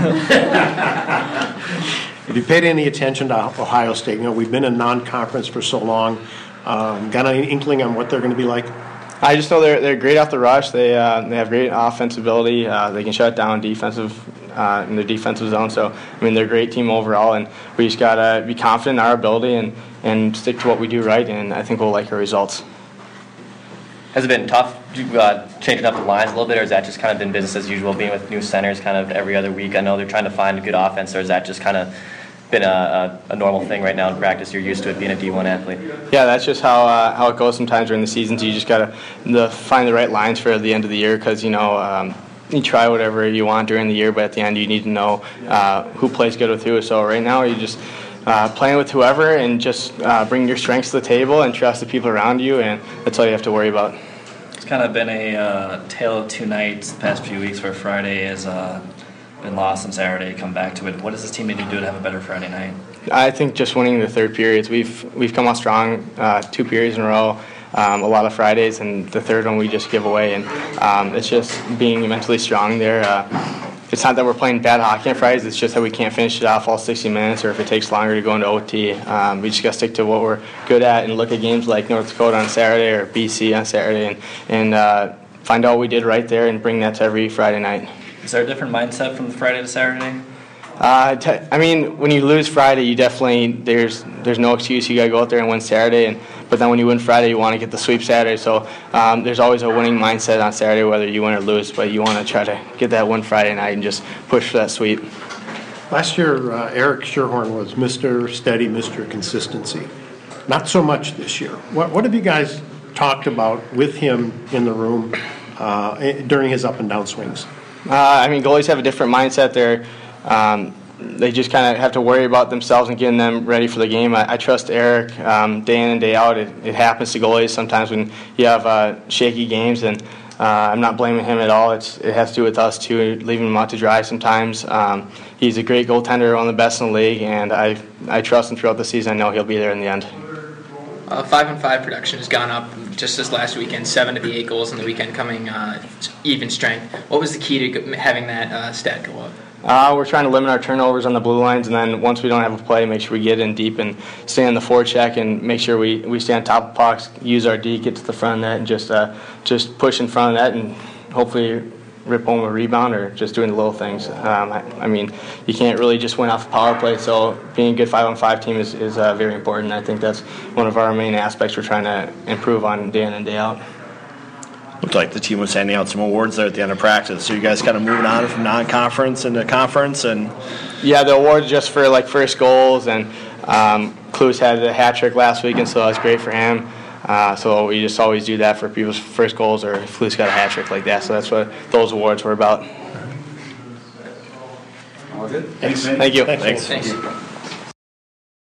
Have you paid any attention to Ohio State? You know, we've been in non-conference for so long. Um, got any inkling on what they're going to be like? I just know they're they're great off the rush. They uh, they have great offensive ability. Uh, they can shut down defensive uh, in their defensive zone. So I mean they're a great team overall, and we just gotta be confident in our ability and and stick to what we do right. And I think we'll like our results. Has it been tough uh, changing up the lines a little bit, or has that just kind of been business as usual, being with new centers kind of every other week? I know they're trying to find a good offense, or is that just kind of been a, a, a, normal thing right now in practice. You're used to it being a D1 athlete. Yeah, that's just how uh, how it goes sometimes during the seasons. You just gotta the, find the right lines for the end of the year because you know. Um, you try whatever you want during the year, but at the end you need to know uh, who plays good with who. So right now you just uh, playing with whoever and just uh, bring your strengths to the table and trust the people around you, and that's all you have to worry about. It's kind of been a uh, tale of two nights the past few weeks where Friday is uh, been lost on Saturday, come back to it. What does this team need to do to have a better Friday night? I think just winning the third periods. We've we've come out strong uh, two periods in a row. Um, a lot of Fridays, and the third one we just give away. And um, it's just being mentally strong there. Uh, it's not that we're playing bad hockey on Fridays. It's just that we can't finish it off all 60 minutes, or if it takes longer to go into OT. Um, we just got to stick to what we're good at and look at games like North Dakota on Saturday or BC on Saturday, and and uh, find out what we did right there and bring that to every Friday night. Is there a different mindset from Friday to Saturday? Uh, t- I mean, when you lose Friday, you definitely there's there's no excuse. You got to go out there and win Saturday, and but then when you win Friday, you want to get the sweep Saturday. So um, there's always a winning mindset on Saturday, whether you win or lose. But you want to try to get that win Friday night and just push for that sweep. Last year, uh, Eric Schierhorn was Mr. Steady, Mr. Consistency. Not so much this year. What what have you guys talked about with him in the room uh, during his up and down swings? Uh, I mean, goalies have a different mindset. They're um, they just kind of have to worry about themselves and getting them ready for the game. I, I trust Eric um, day in and day out. It, it, happens to goalies sometimes when you have uh, shaky games, and uh, I'm not blaming him at all. It's, it has to do with us too, leaving him out to dry sometimes. Um, he's a great goaltender, one of the best in the league, and I I trust him throughout the season. I know he'll be there in the end. Uh, five and five production has gone up just this last weekend. Seven to the eight goals in the weekend coming uh, even strength. What was the key to having that uh, stat go up? Uh, we're trying to limit our turnovers on the blue lines, and then once we don't have a play, make sure we get in deep and stay on the forecheck and make sure we, we stay on top of pucks, use our D, get to the front of that, and just uh, just push in front of that, and hopefully rip home a rebound or just doing the little things. Um, I, I, mean, you can't really just win off a power play, so being a good five on five team is, is uh, very important. I think that's one of our main aspects we're trying to improve on day in and day out. Looked like the team was handing out some awards there at the end of practice. So you guys kind of moving on from non-conference into conference, and yeah, the awards just for like first goals, and um, Kloos had a hat trick last week, and so that was great for him. Uh, so we just always do that for people's first goals, or if Kloos got a hat trick like that. So that's what those awards were about. All good. Thanks. Thank you. Thanks. Thanks.